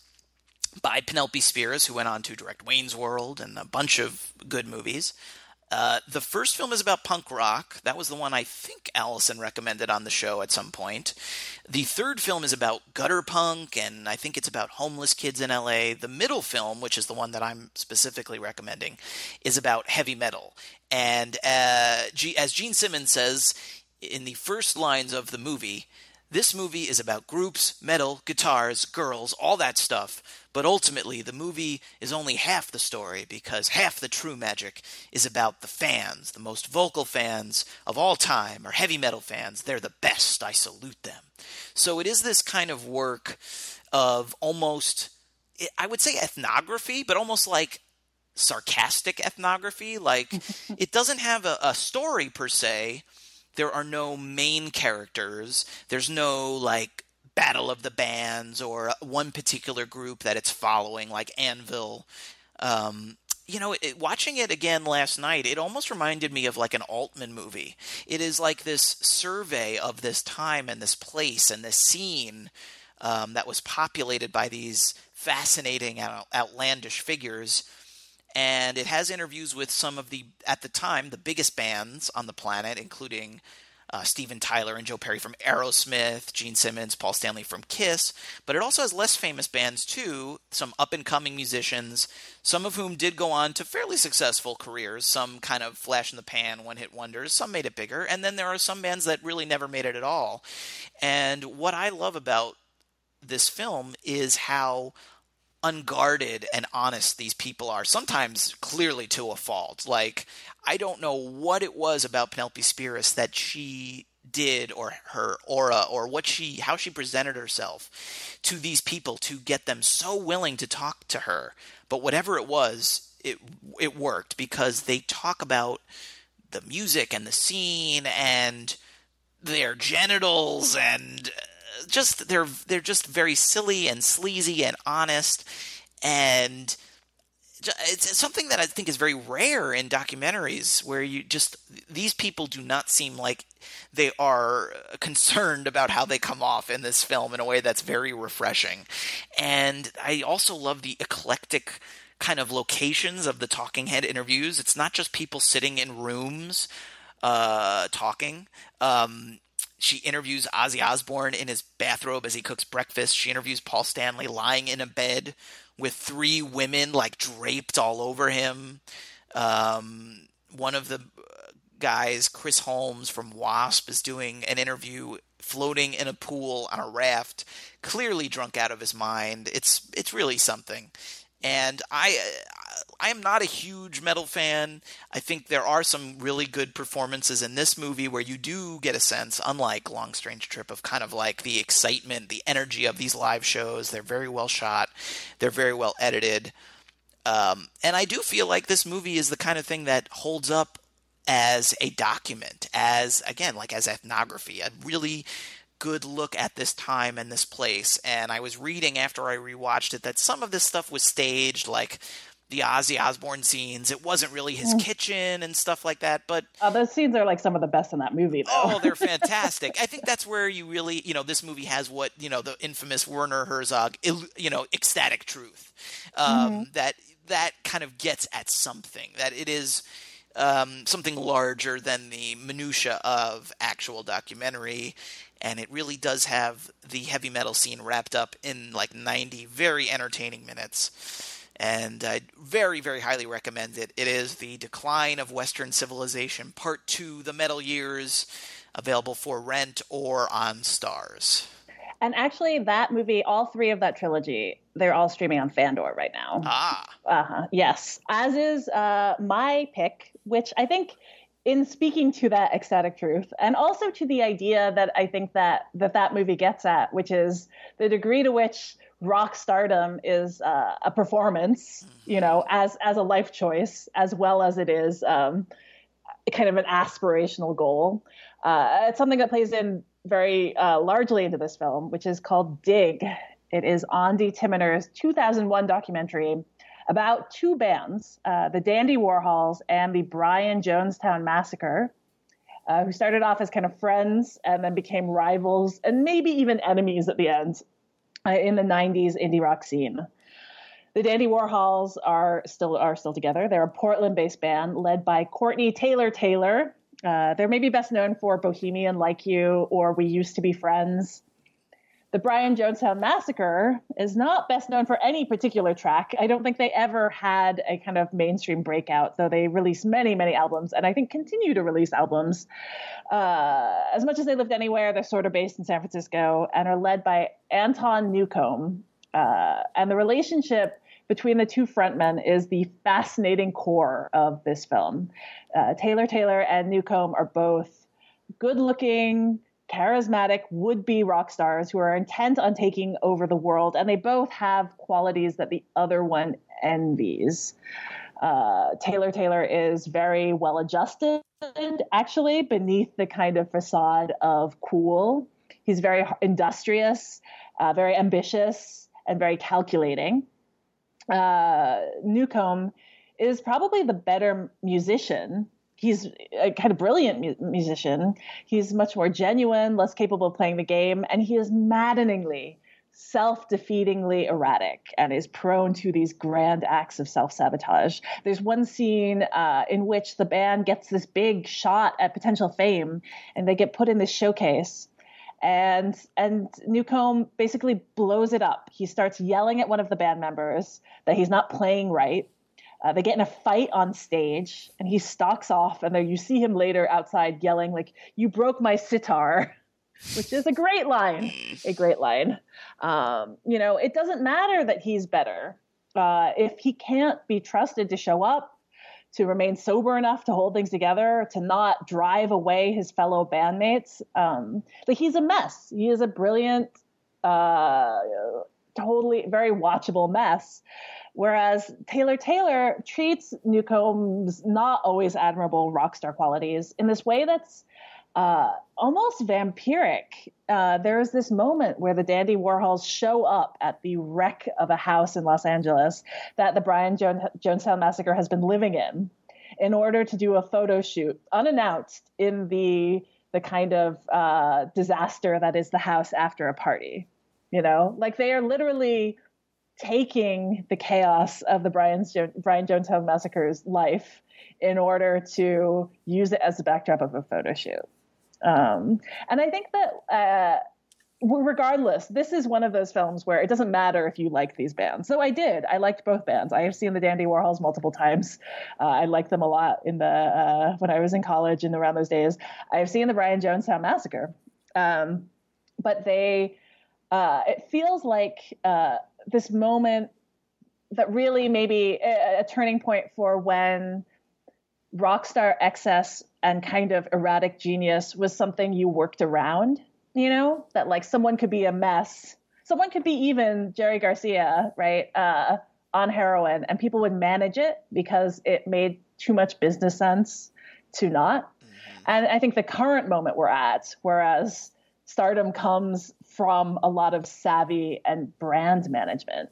by Penelope Spheeris, who went on to direct Wayne's World and a bunch of good movies. Uh, the first film is about punk rock. That was the one I think Allison recommended on the show at some point. The third film is about gutter punk, and I think it's about homeless kids in LA. The middle film, which is the one that I'm specifically recommending, is about heavy metal. And uh, G- as Gene Simmons says in the first lines of the movie, this movie is about groups, metal, guitars, girls, all that stuff. But ultimately, the movie is only half the story because half the true magic is about the fans. The most vocal fans of all time are heavy metal fans. They're the best. I salute them. So it is this kind of work of almost, I would say ethnography, but almost like sarcastic ethnography. Like it doesn't have a, a story per se. There are no main characters. There's no like battle of the bands or one particular group that it's following, like Anvil. Um, you know, it, watching it again last night, it almost reminded me of like an Altman movie. It is like this survey of this time and this place and this scene um, that was populated by these fascinating, out- outlandish figures. And it has interviews with some of the, at the time, the biggest bands on the planet, including uh, Steven Tyler and Joe Perry from Aerosmith, Gene Simmons, Paul Stanley from Kiss, but it also has less famous bands too, some up and coming musicians, some of whom did go on to fairly successful careers, some kind of flash in the pan, one hit wonders, some made it bigger, and then there are some bands that really never made it at all. And what I love about this film is how unguarded and honest these people are sometimes clearly to a fault like i don't know what it was about penelope spheeris that she did or her aura or what she how she presented herself to these people to get them so willing to talk to her. But whatever it was it it worked because they talk about the music and the scene and their genitals and uh, just they're they're just very silly and sleazy and honest. And it's something that I think is very rare in documentaries where you just these people do not seem like they are concerned about how they come off in this film in a way that's very refreshing. And I also love the eclectic kind of locations of the talking head interviews. It's not just people sitting in rooms uh, talking. Um, She interviews Ozzy Osbourne in his bathrobe as he cooks breakfast. She interviews Paul Stanley lying in a bed with three women like draped all over him. Um, one of the guys, Chris Holmes from Wasp, is doing an interview floating in a pool on a raft, clearly drunk out of his mind. It's it's really something. And I I am not a huge metal fan. I think there are some really good performances in this movie where you do get a sense, unlike Long Strange Trip, of kind of like the excitement, the energy of these live shows. They're very well shot. They're very well edited. Um, and I do feel like this movie is the kind of thing that holds up as a document, as again, like as ethnography, a really good look at this time and this place. And I was reading after I rewatched it that some of this stuff was staged, like the Ozzy Osbourne scenes. It wasn't really his kitchen and stuff like that, but Oh, those scenes are like some of the best in that movie, though. Oh, they're fantastic. I think that's where you really, you know, this movie has what, you know, the infamous Werner Herzog, you know, ecstatic truth. Um, That that kind of gets at something, that it is um, something larger than the minutia of actual documentary. And it really does have the heavy metal scene wrapped up in like 90 very entertaining minutes and I very, very highly recommend it. It is The Decline of Western Civilization, Part 2, The Metal Years, available for rent or on Starz. And actually, that movie, all three of that trilogy, they're all streaming on Fandor right now. Ah. Uh-huh. Yes. As is uh, my pick, which I think in speaking to that ecstatic truth and also to the idea that I think that that, that movie gets at, which is the degree to which rock stardom is uh, a performance, you know, as as a life choice, as well as it is um, kind of an aspirational goal. Uh, it's something that plays in very uh, largely into this film, which is called Dig. It is Ondi Timoner's 2001 documentary about two bands, uh, the Dandy Warhols and the Brian Jonestown Massacre, uh, who started off as kind of friends and then became rivals and maybe even enemies at the end in the 90s indie rock scene. The Dandy Warhols are still are still together. They're a Portland-based band led by Courtney Taylor Taylor. Uh, they're maybe best known for Bohemian Like You or We Used to Be Friends. The Brian Jonestown Massacre is not best known for any particular track. I don't think they ever had a kind of mainstream breakout, though they released many, many albums, and I think continue to release albums. Uh, as much as they lived anywhere, they're sort of based in San Francisco and are led by Anton Newcombe. Uh, and the relationship between the two frontmen is the fascinating core of this film. Uh, Taylor Taylor and Newcombe are both good looking, charismatic would be rock stars who are intent on taking over the world, and they both have qualities that the other one envies. Uh, Taylor Taylor is very well adjusted, actually, beneath the kind of facade of cool. He's very industrious, uh, very ambitious, and very calculating. Uh, Newcombe is probably the better musician. He's a kind of brilliant mu- musician. He's much more genuine, less capable of playing the game, and he is maddeningly, self defeatingly erratic and is prone to these grand acts of self sabotage. There's one scene uh, in which the band gets this big shot at potential fame, and they get put in this showcase and and Newcombe basically blows it up. He starts yelling at one of the band members that he's not playing right. Uh, they get in a fight on stage, and he stalks off. And then you see him later outside yelling like, "You broke my sitar," which is a great line. A great line. Um, you know, it doesn't matter that he's better uh, if he can't be trusted to show up to remain sober enough to hold things together, to not drive away his fellow bandmates. Um, like he's a mess. He is a brilliant, uh, totally very watchable mess. Whereas Taylor Taylor treats Newcombe's not always admirable rock star qualities in this way that's uh, almost vampiric. Uh, there's this moment where the Dandy Warhols show up at the wreck of a house in Los Angeles that the Brian jo- Jonestown Massacre has been living in, in order to do a photo shoot unannounced in the the kind of uh, disaster that is the house after a party. You know, like they are literally taking the chaos of the Brian, jo- Brian Jonestown Massacre's life in order to use it as the backdrop of a photo shoot. Um, and I think that uh, regardless, this is one of those films where it doesn't matter if you like these bands. So I did. I liked both bands. I have seen the Dandy Warhols multiple times. Uh, I liked them a lot in the uh, when I was in college and around those days. I've seen the Brian Jonestown Massacre, um, but they. Uh, it feels like uh, this moment that really maybe a, a turning point for when rock star excess and kind of erratic genius was something you worked around you know, that like someone could be a mess. Someone could be even Jerry Garcia, right, uh, on heroin, and people would manage it because it made too much business sense to not. Mm-hmm. And I think the current moment we're at, whereas stardom comes from a lot of savvy and brand management.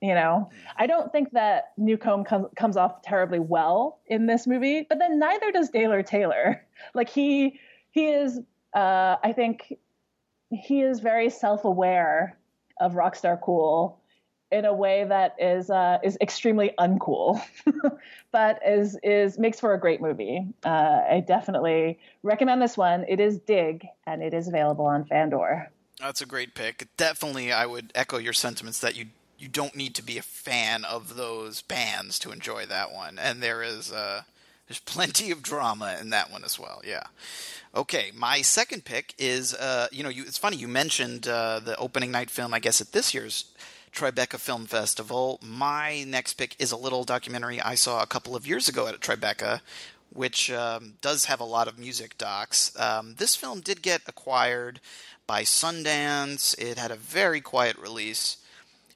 You know. I don't think that Newcombe com- comes off terribly well in this movie, but then neither does Daler Taylor. Like he he is, uh, I think, he is very self-aware of rockstar cool in a way that is uh, is extremely uncool, but is is makes for a great movie. Uh, I definitely recommend this one. It is Dig, and it is available on Fandor. That's a great pick. Definitely, I would echo your sentiments that you you don't need to be a fan of those bands to enjoy that one, and there is uh, there's plenty of drama in that one as well. Yeah. Okay, my second pick is, uh, you know, you, it's funny you mentioned uh, the opening night film. I guess at this year's Tribeca Film Festival. My next pick is a little documentary I saw a couple of years ago at Tribeca, which um, does have a lot of music docs. Um, this film did get acquired by Sundance. It had a very quiet release.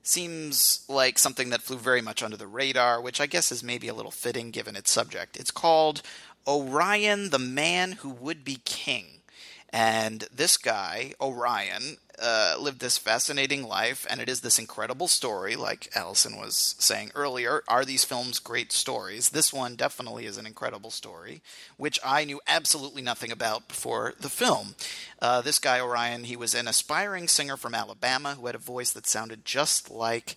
Seems like something that flew very much under the radar, which I guess is maybe a little fitting given its subject. It's called Orion, the man who would be king. And this guy, Orion, uh, lived this fascinating life, and it is this incredible story, like Allison was saying earlier. Are these films great stories? This one definitely is an incredible story, which I knew absolutely nothing about before the film. Uh, this guy, Orion, he was an aspiring singer from Alabama who had a voice that sounded just like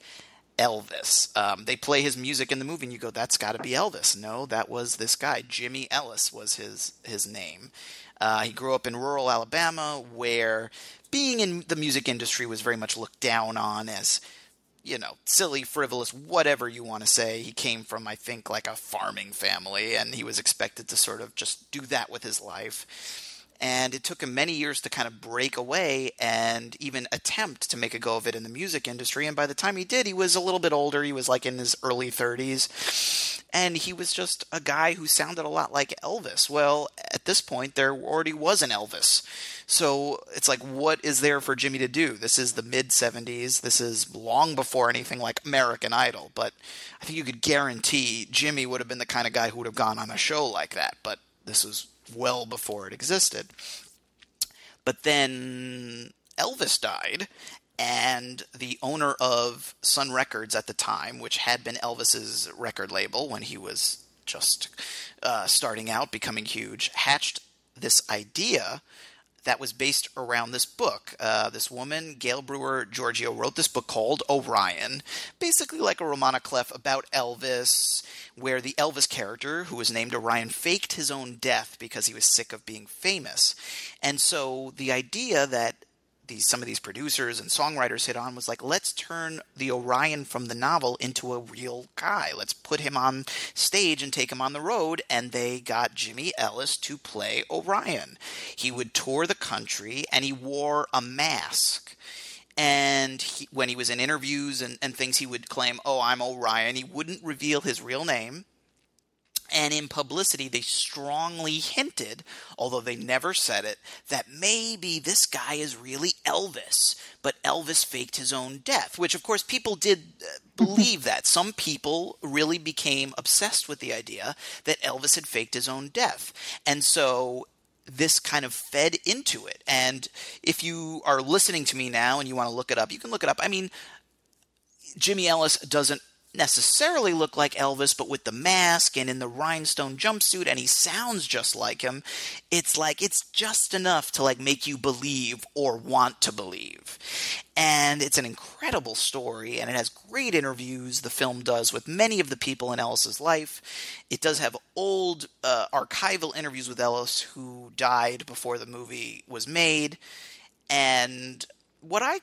Elvis. Um, they play his music in the movie, and you go, "That's got to be Elvis." No, that was this guy. Jimmy Ellis was his his name. Uh, he grew up in rural Alabama, where being in the music industry was very much looked down on as, you know, silly, frivolous, whatever you want to say. He came from, I think, like a farming family, and he was expected to sort of just do that with his life and it took him many years to kind of break away and even attempt to make a go of it in the music industry. And by the time he did, he was a little bit older. He was like in his early 30s. And he was just a guy who sounded a lot like Elvis. Well, at this point, there already was an Elvis. So it's like, what is there for Jimmy to do? This is the mid 70s. This is long before anything like American Idol. But I think you could guarantee Jimmy would have been the kind of guy who would have gone on a show like that. But this was well before it existed. But then Elvis died, and the owner of Sun Records at the time, which had been Elvis's record label when he was just uh, starting out, becoming huge, hatched this idea that was based around this book. Uh, this woman, Gail Brewer Giorgio, wrote this book called Orion, basically like a roman clef about Elvis, where the Elvis character, who was named Orion, faked his own death because he was sick of being famous. And so the idea that these some of these producers and songwriters hit on was like let's turn the Orion from the novel into a real guy. Let's put him on stage and take him on the road and they got Jimmy Ellis to play Orion. He would tour the country and he wore a mask. And he, when he was in interviews and, and things, he would claim, Oh, I'm Orion. He wouldn't reveal his real name and in publicity, they strongly hinted, although they never said it, that maybe this guy is really Elvis, but Elvis faked his own death, which of course people did uh, believe that. Some people really became obsessed with the idea that Elvis had faked his own death. And so this kind of fed into it. And if you are listening to me now and you want to look it up, you can look it up. I mean, Jimmy Ellis doesn't necessarily look like Elvis, but with the mask and in the rhinestone jumpsuit, and he sounds just like him. It's like it's just enough to like make you believe or want to believe. And it's an incredible story, and it has great interviews. The film does with many of the people in Ellis's life. It does have old uh, archival interviews with Ellis, who died before the movie was made. And what I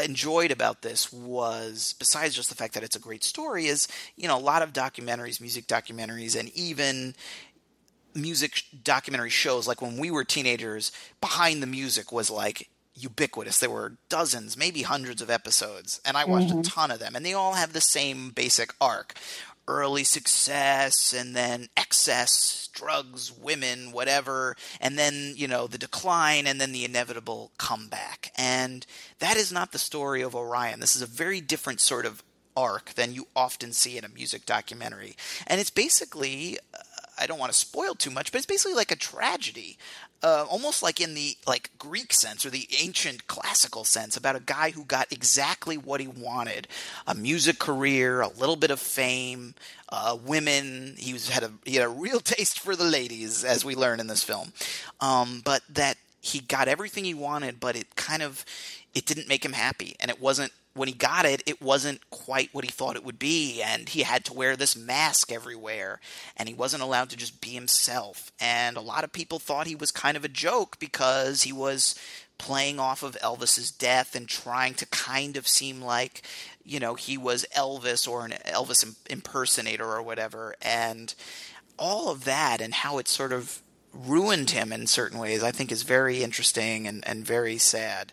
enjoyed about this was besides just the fact that it's a great story is you know a lot of documentaries music documentaries and even music documentary shows like when we were teenagers behind the music was like ubiquitous there were dozens maybe hundreds of episodes and i watched mm-hmm. a ton of them and they all have the same basic arc early success and then excess, drugs, women, whatever, and then, you know, the decline and then the inevitable comeback. And that is not the story of Orion. This is a very different sort of arc than you often see in a music documentary. And it's basically uh, I don't want to spoil too much, but it's basically like a tragedy, uh, almost like in the like Greek sense or the ancient classical sense about a guy who got exactly what he wanted: a music career, a little bit of fame, uh, women. He was had a he had a real taste for the ladies, as we learn in this film. Um, but that he got everything he wanted, but it kind of it didn't make him happy, and it wasn't when he got it, it wasn't quite what he thought it would be, and he had to wear this mask everywhere, and he wasn't allowed to just be himself. And a lot of people thought he was kind of a joke because he was playing off of Elvis's death and trying to kind of seem like, you know, he was Elvis or an Elvis impersonator or whatever. And all of that and how it sort of ruined him in certain ways, I think is very interesting and, and very sad.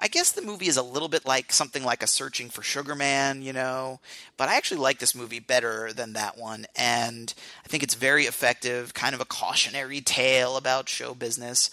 I guess the movie is a little bit like something like a Searching for Sugar Man, you know, but I actually like this movie better than that one, and I think it's very effective, kind of a cautionary tale about show business.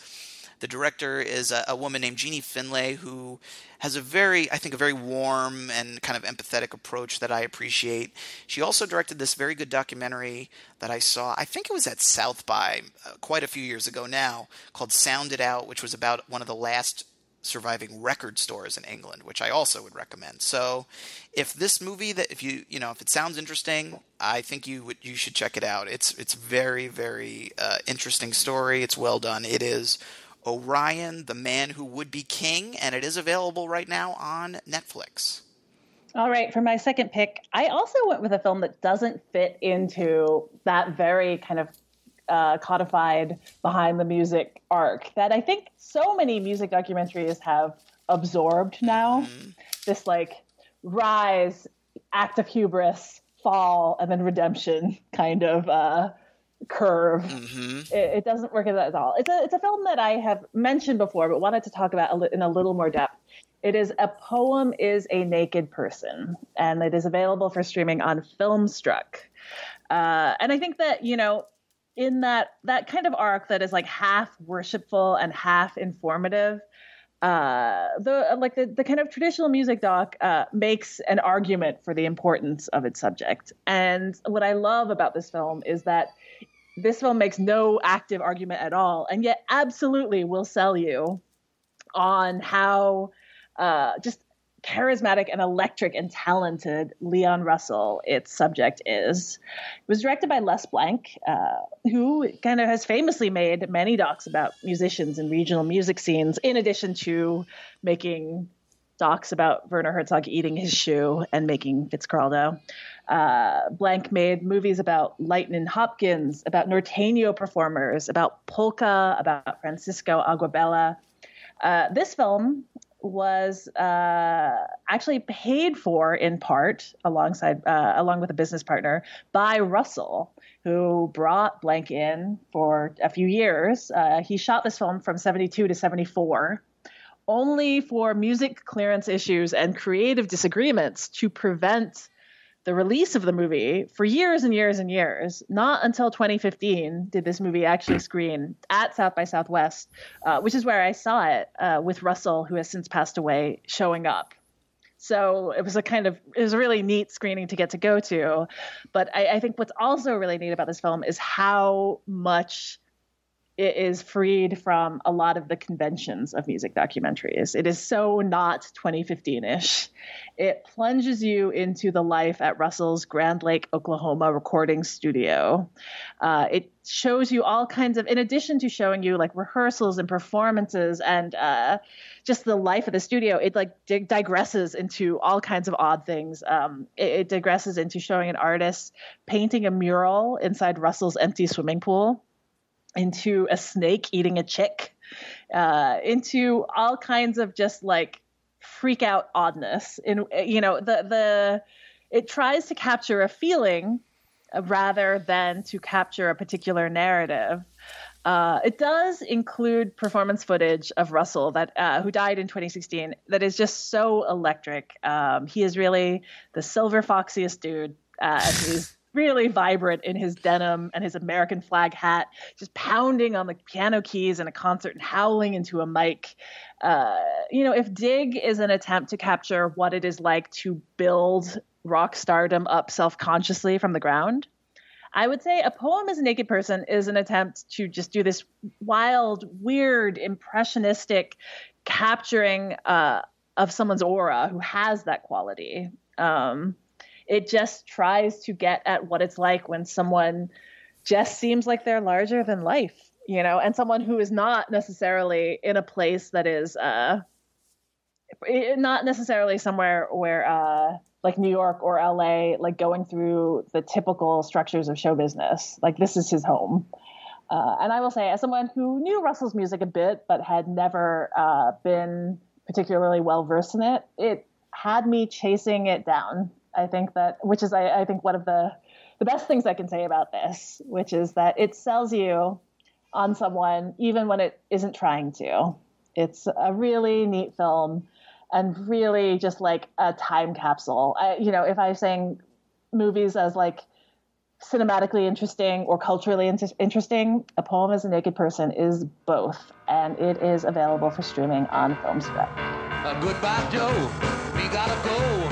The director is a, a woman named Jeanie Finlay who has a very, I think, a very warm and kind of empathetic approach that I appreciate. She also directed this very good documentary that I saw, I think it was at South by uh, quite a few years ago now, called Sound It Out, which was about one of the last surviving record stores in England, which I also would recommend. So, if this movie that if you you know if it sounds interesting, I think you would you should check it out. It's it's very very uh, interesting story. It's well done. It is Orion, the man who would be king, and it is available right now on Netflix. All right, for my second pick, I also went with a film that doesn't fit into that very kind of uh, codified behind the music arc that I think so many music documentaries have absorbed now. Mm-hmm. This like rise, act of hubris, fall, and then redemption kind of uh, curve. Mm-hmm. It, it, doesn't work at all. It's a it's a film that I have mentioned before, but wanted to talk about in a little more depth. It is a poem is a naked person, and it is available for streaming on Filmstruck. Uh, and I think that you know in that that kind of arc that is like half worshipful and half informative uh, the like the, the kind of traditional music doc uh, makes an argument for the importance of its subject. And what i love about this film is that this film makes no active argument at all and yet absolutely will sell you on how uh, just charismatic and electric and talented Leon Russell, its subject is. It was directed by Les Blank, uh, who kind of has famously made many docs about musicians and regional music scenes, in addition to making docs about Werner Herzog eating his shoe and making Fitzcarraldo. Uh, Blank made movies about Lightnin' Hopkins, about Norteño performers, about polka, about Francisco Aguabella. Uh, this film was uh, actually paid for in part alongside uh, along with a business partner by Russell, who brought Blank in for a few years. Uh, he shot this film from 72 to 74 only for music clearance issues and creative disagreements to prevent the release of the movie for years and years and years. Not until 2015 did this movie actually screen at South by Southwest, uh, which is where I saw it uh, with Russell, who has since passed away, showing up. So it was a kind of it was a really neat screening to get to go to. But I, I think what's also really neat about this film is how much it is freed from a lot of the conventions of music documentaries. It is so not 2015 ish. It plunges you into the life at Russell's Grand Lake, Oklahoma recording studio. Uh, it shows you all kinds of, in addition to showing you like rehearsals and performances and uh, just the life of the studio, it like dig- digresses into all kinds of odd things. Um, it, it digresses into showing an artist painting a mural inside Russell's empty swimming pool into a snake eating a chick, uh, into all kinds of just like freak out oddness. In you know the the it tries to capture a feeling rather than to capture a particular narrative. Uh, it does include performance footage of Russell that uh, who died in 2016 that is just so electric. Um, he is really the silver foxiest dude. Uh, he's really vibrant in his denim and his American flag hat, just pounding on the piano keys in a concert and howling into a mic. Uh, you know, if Dig is an attempt to capture what it is like to build rock stardom up self consciously from the ground, I would say A Poem as a Naked Person is an attempt to just do this wild, weird, impressionistic capturing uh, of someone's aura who has that quality. Um, it just tries to get at what it's like when someone just seems like they're larger than life, you know, and someone who is not necessarily in a place that is uh, not necessarily somewhere where uh, like New York or LA, like going through the typical structures of show business. Like this is his home. Uh, and I will say, as someone who knew Russell's music a bit, but had never uh, been particularly well versed in it, it had me chasing it down I think that, which is, I, I think, one of the the best things I can say about this, which is that it sells you on someone even when it isn't trying to. It's a really neat film and really just like a time capsule. I, you know, if I was saying movies as like cinematically interesting or culturally inter- interesting, A Poem as a Naked Person is both, and it is available for streaming on Filmstruck. Uh, goodbye, Joe. We gotta go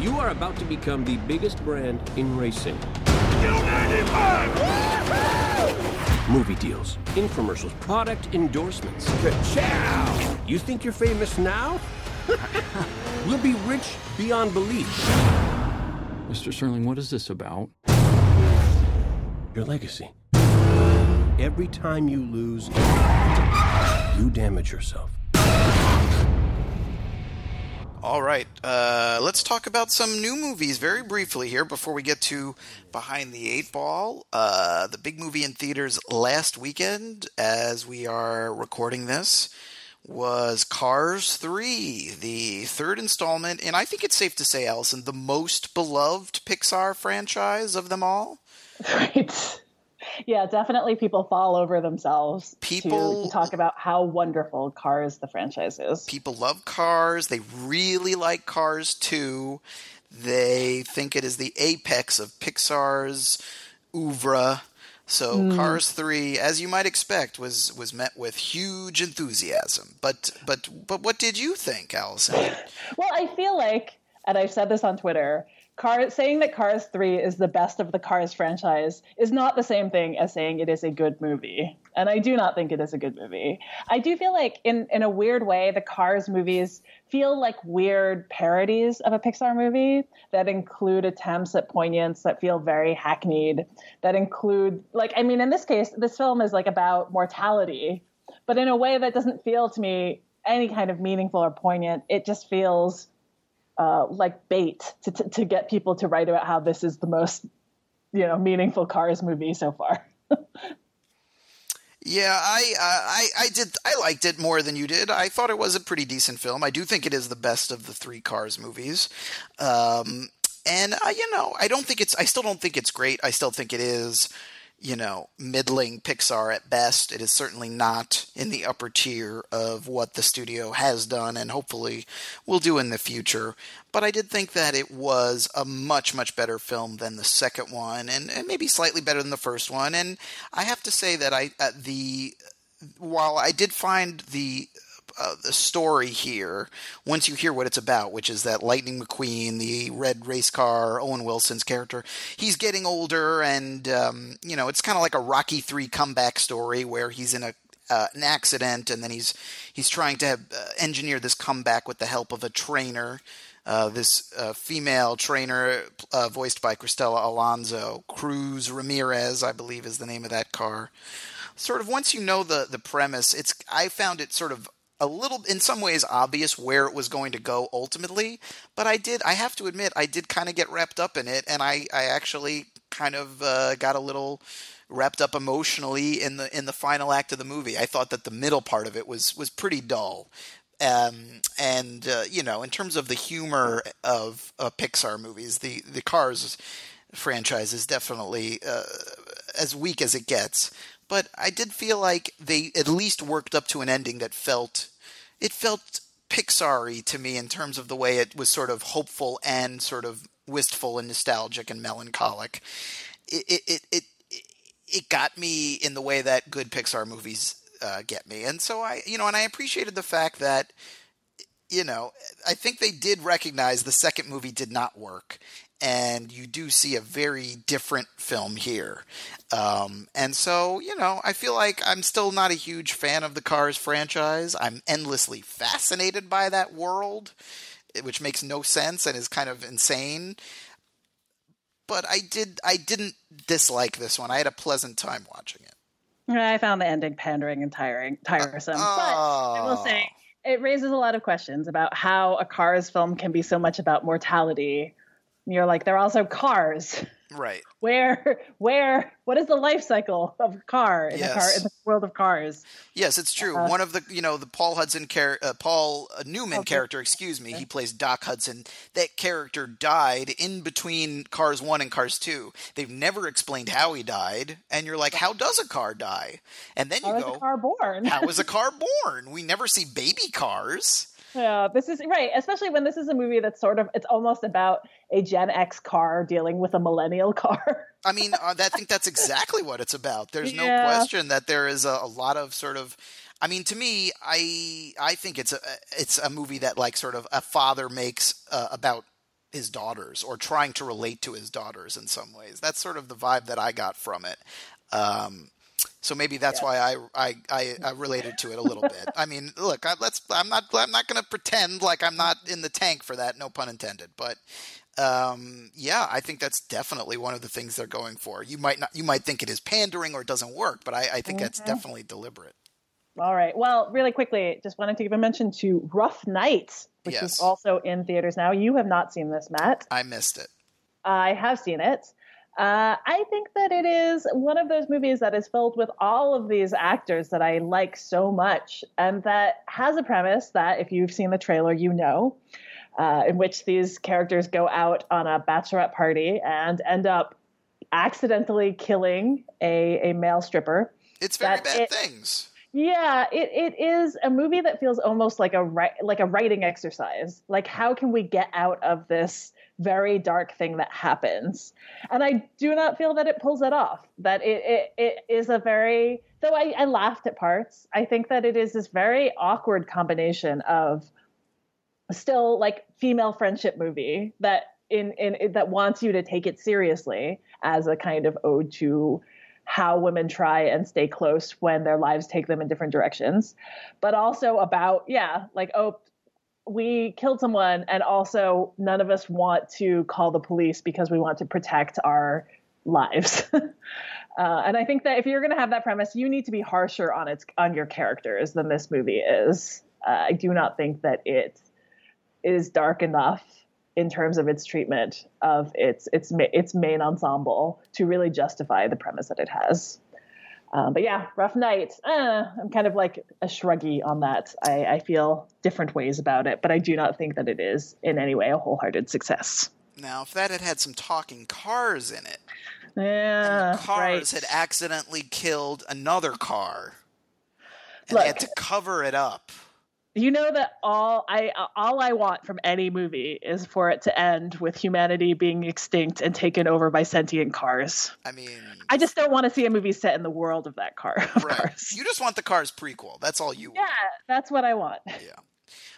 You are about to become the biggest brand in racing. Movie deals, infomercials, product endorsements. Ciao! You think you're famous now? we'll be rich beyond belief. Mr. Sterling, what is this about? Your legacy. Every time you lose, you damage yourself. All right, uh, let's talk about some new movies very briefly here before we get to Behind the Eight Ball. Uh, the big movie in theaters last weekend, as we are recording this, was Cars 3, the third installment, and I think it's safe to say, Allison, the most beloved Pixar franchise of them all. Right. Yeah, definitely people fall over themselves People- to, talk about how wonderful Cars the franchise is. People love Cars. They really like Cars 2. They think it is the apex of Pixar's oeuvre. So Mm. Cars 3, as you might expect, was was met with huge enthusiasm. But but but what did you think, Allison? Well, I feel like, and I've said this on Twitter, Cars saying that Cars 3 is the best of the Cars franchise is not the same thing as saying it is a good movie. And I do not think it is a good movie. I do feel like in in a weird way the Cars movies feel like weird parodies of a Pixar movie that include attempts at poignance that feel very hackneyed, that include like I mean in this case this film is like about mortality, but in a way that doesn't feel to me any kind of meaningful or poignant. It just feels uh, like bait to, to to get people to write about how this is the most you know meaningful Cars movie so far. Yeah, I, I I did I liked it more than you did. I thought it was a pretty decent film. I do think it is the best of the three Cars movies. Um, and uh, you know, I don't think it's I still don't think it's great. I still think it is you know, middling Pixar at best. It is certainly not in the upper tier of what the studio has done and hopefully will do in the future. But I did think that it was a much, much better film than the second one and, and maybe slightly better than the first one. And I have to say that I, uh, the, while I did find the uh, the story here once you hear what it's about, which is that Lightning McQueen, the red race car, Owen Wilson's character, he's getting older, and um, you know it's kind of like a Rocky Three comeback story where he's in a uh, an accident and then he's he's trying to have, uh, engineer this comeback with the help of a trainer. Uh, this uh, female trainer, uh, voiced by Cristela Alonzo, Cruz Ramirez, I believe is the name of that car. Sort of once you know the the premise, it's I found it sort of a little in some ways obvious where it was going to go ultimately but i did i have to admit i did kind of get wrapped up in it and i i actually kind of uh, got a little wrapped up emotionally in the in the final act of the movie. I thought that the middle part of it was was pretty dull. Um, and uh, you know in terms of the humor of uh, pixar movies the the cars franchise is definitely uh, as weak as it gets. But I did feel like they at least worked up to an ending that felt it felt Pixar-y to me in terms of the way it was sort of hopeful and sort of wistful and nostalgic and melancholic. It it it it, it got me in the way that good Pixar movies uh, get me, and so I you know, and I appreciated the fact that you know, I think they did recognize the second movie did not work, and you do see a very different film here. Um, and so, you know, I feel like I'm still not a huge fan of the Cars franchise. I'm endlessly fascinated by that world, which makes no sense and is kind of insane. But I did, I didn't dislike this one. I had a pleasant time watching it. I found the ending pandering and tiring, tiresome. Uh, but I will say, it raises a lot of questions about how a Cars film can be so much about mortality you're like they're also cars. Right. Where where what is the life cycle of a car in yes. a car in the world of cars? Yes it's true. Uh, one of the you know the paul hudson char- uh, paul uh, newman okay. character excuse me he plays doc hudson. That character died in between cars 1 and cars 2 they've never explained how he died and you're like how does a car die? And then you how go a car born? how is a car born? We never see baby cars yeah, this is right, especially when this is a movie that's sort of it's almost about a Gen X car dealing with a millennial car. I mean, uh, I think that's exactly what it's about. There's no yeah. question that there is a, a, lot of sort of I mean, to me, I I think it's a it's a movie that like sort of a father makes uh, about his daughters or trying to relate to his daughters in some ways. That's sort of the vibe that I got from it. Um, so maybe that's yeah. why I, I, I I related to it a little bit. I mean, look, I, let's I'm not I'm not going to pretend like I'm not in the tank for that. No pun intended. But um, yeah, I think that's definitely one of the things they're going for. You might not you might think it is pandering or it doesn't work, but I, I think mm-hmm. that's definitely deliberate. All right. Well, really quickly, just wanted to give a mention to Rough Night, which yes. is also in theaters now. You have not seen this, Matt. I missed it. I have seen it. Uh, I think that it is one of those movies that is filled with all of these actors that I like so much, and that has a premise that, if you've seen the trailer, you know, uh, in which these characters go out on a bachelorette party and end up accidentally killing a, a male stripper. It's very bad it, things. Yeah, it, it is a movie that feels almost like a like a writing exercise. Like, how can we get out of this? Very dark thing that happens. And I do not feel that it pulls it off. That it it, it is a very though I, I laughed at parts, I think that it is this very awkward combination of still like female friendship movie that in, in, that wants you to take it seriously as a kind of ode to how women try and stay close when their lives take them in different directions, but also about, yeah, like, oh, we killed someone and also none of us want to call the police because we want to protect our lives. Uh, and i think that if you're going to have that premise you need to be harsher on its on your characters than this movie is. Uh, i do not think that it is dark enough in terms of its treatment of its its its main ensemble to really justify the premise that it has um, but yeah, rough night. Uh, I'm kind of like a shruggy on that. I, I, feel different ways about it, but I do not think that it is in any way a wholehearted success. Now, if that had had some talking cars in it, Yeah, cars right. had accidentally killed another car, and Look. they had to cover it up. You know that all I all I want from any movie is for it to end with humanity being extinct and taken over by sentient cars. I mean, I just don't want to see a movie set in the world of that car. Of right. course. You just want the Cars prequel. That's all you want. Yeah, that's what I want. Yeah.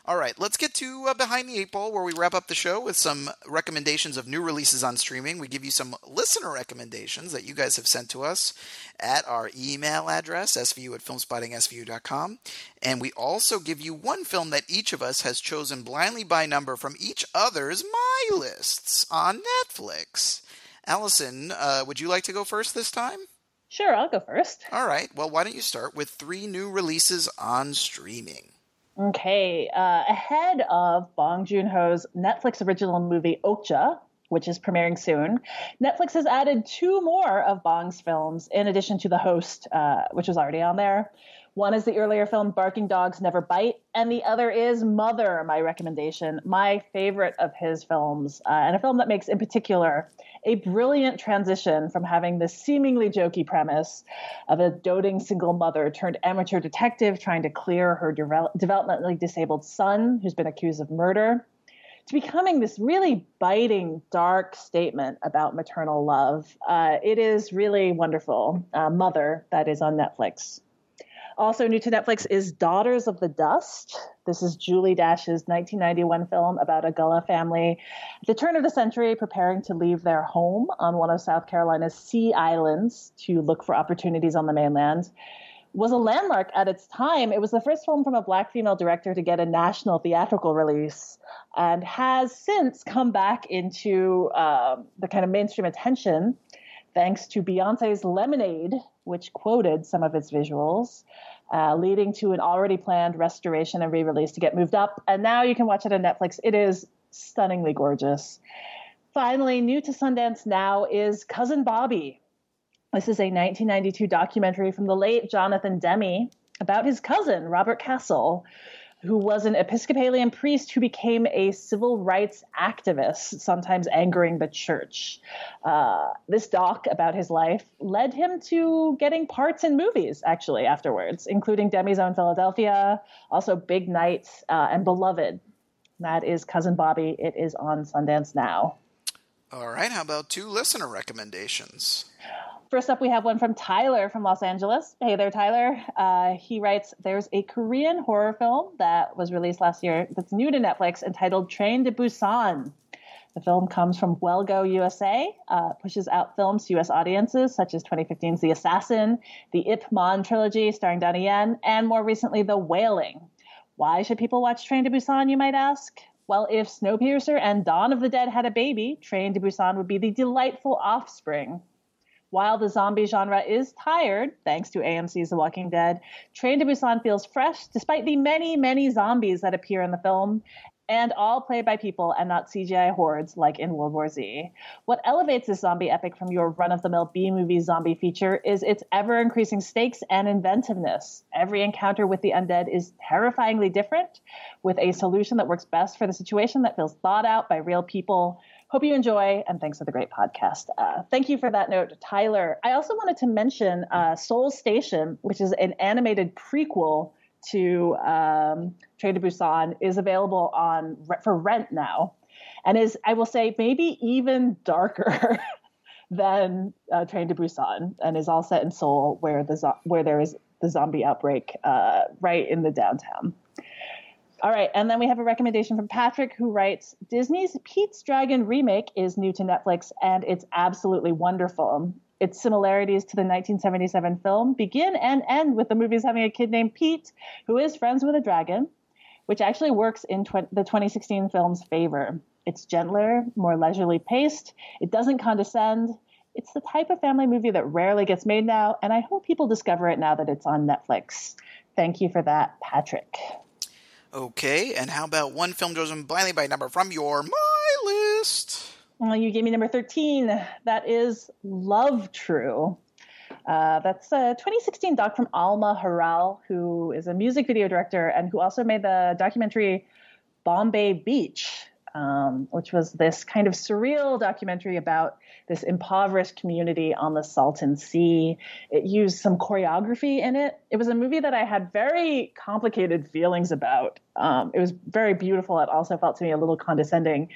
All right, let's get to uh, Behind the Eight Ball, where we wrap up the show with some recommendations of new releases on streaming. We give you some listener recommendations that you guys have sent to us at our email address, svu at filmspottingsvu.com. And we also give you one film that each of us has chosen blindly by number from each other's My Lists on Netflix. Alison, uh, would you like to go first this time? Sure, I'll go first. All right, well, why don't you start with three new releases on streaming? Okay, uh, ahead of Bong Joon Ho's Netflix original movie Okja, which is premiering soon, Netflix has added two more of Bong's films in addition to The Host, uh, which was already on there. One is the earlier film Barking Dogs Never Bite, and the other is Mother, my recommendation, my favorite of his films, uh, and a film that makes, in particular, a brilliant transition from having this seemingly jokey premise of a doting single mother turned amateur detective trying to clear her devel- developmentally disabled son who's been accused of murder to becoming this really biting, dark statement about maternal love. Uh, it is really wonderful. Uh, Mother, that is on Netflix. Also new to Netflix is Daughters of the Dust. This is Julie Dash's 1991 film about a Gullah family at the turn of the century preparing to leave their home on one of South Carolina's sea islands to look for opportunities on the mainland. Was a landmark at its time. It was the first film from a black female director to get a national theatrical release and has since come back into um, the kind of mainstream attention thanks to Beyonce's Lemonade, which quoted some of its visuals, uh, leading to an already planned restoration and re release to get moved up. And now you can watch it on Netflix. It is stunningly gorgeous. Finally, new to Sundance now is Cousin Bobby. This is a 1992 documentary from the late Jonathan Demme about his cousin, Robert Castle, who was an Episcopalian priest who became a civil rights activist, sometimes angering the church. Uh, this doc about his life led him to getting parts in movies, actually, afterwards, including Demme's Own Philadelphia, also Big Night, uh, and Beloved. That is Cousin Bobby. It is on Sundance now. All right, how about two listener recommendations? First up, we have one from Tyler from Los Angeles. Hey there, Tyler. Uh, he writes There's a Korean horror film that was released last year that's new to Netflix entitled Train to Busan. The film comes from Wellgo USA, uh, pushes out films to U.S. audiences such as 2015's The Assassin, the Ip Man trilogy starring Donnie Yen, and more recently, The Wailing. Why should people watch Train to Busan, you might ask? Well, if Snowpiercer and Dawn of the Dead had a baby, Train to Busan would be the delightful offspring. While the zombie genre is tired, thanks to AMC's The Walking Dead, Train to Busan feels fresh despite the many, many zombies that appear in the film, and all played by people and not CGI hordes like in World War Z. What elevates this zombie epic from your run of the mill B movie zombie feature is its ever increasing stakes and inventiveness. Every encounter with the undead is terrifyingly different, with a solution that works best for the situation that feels thought out by real people. Hope you enjoy, and thanks for the great podcast. Uh, thank you for that note, Tyler. I also wanted to mention uh, Seoul Station, which is an animated prequel to um, Train to Busan, is available on for rent now, and is I will say maybe even darker than uh, Train to Busan, and is all set in Seoul, where the where there is the zombie outbreak uh, right in the downtown. All right, and then we have a recommendation from Patrick who writes Disney's Pete's Dragon remake is new to Netflix and it's absolutely wonderful. Its similarities to the 1977 film begin and end with the movie's having a kid named Pete who is friends with a dragon, which actually works in tw- the 2016 film's favor. It's gentler, more leisurely paced, it doesn't condescend. It's the type of family movie that rarely gets made now, and I hope people discover it now that it's on Netflix. Thank you for that, Patrick. Okay, and how about one film chosen blindly by number from your My List? Well, you gave me number 13. That is Love True. Uh, that's a 2016 doc from Alma Har'el, who is a music video director and who also made the documentary Bombay Beach. Um, which was this kind of surreal documentary about this impoverished community on the Salton Sea. It used some choreography in it. It was a movie that I had very complicated feelings about. Um, it was very beautiful. It also felt to me a little condescending.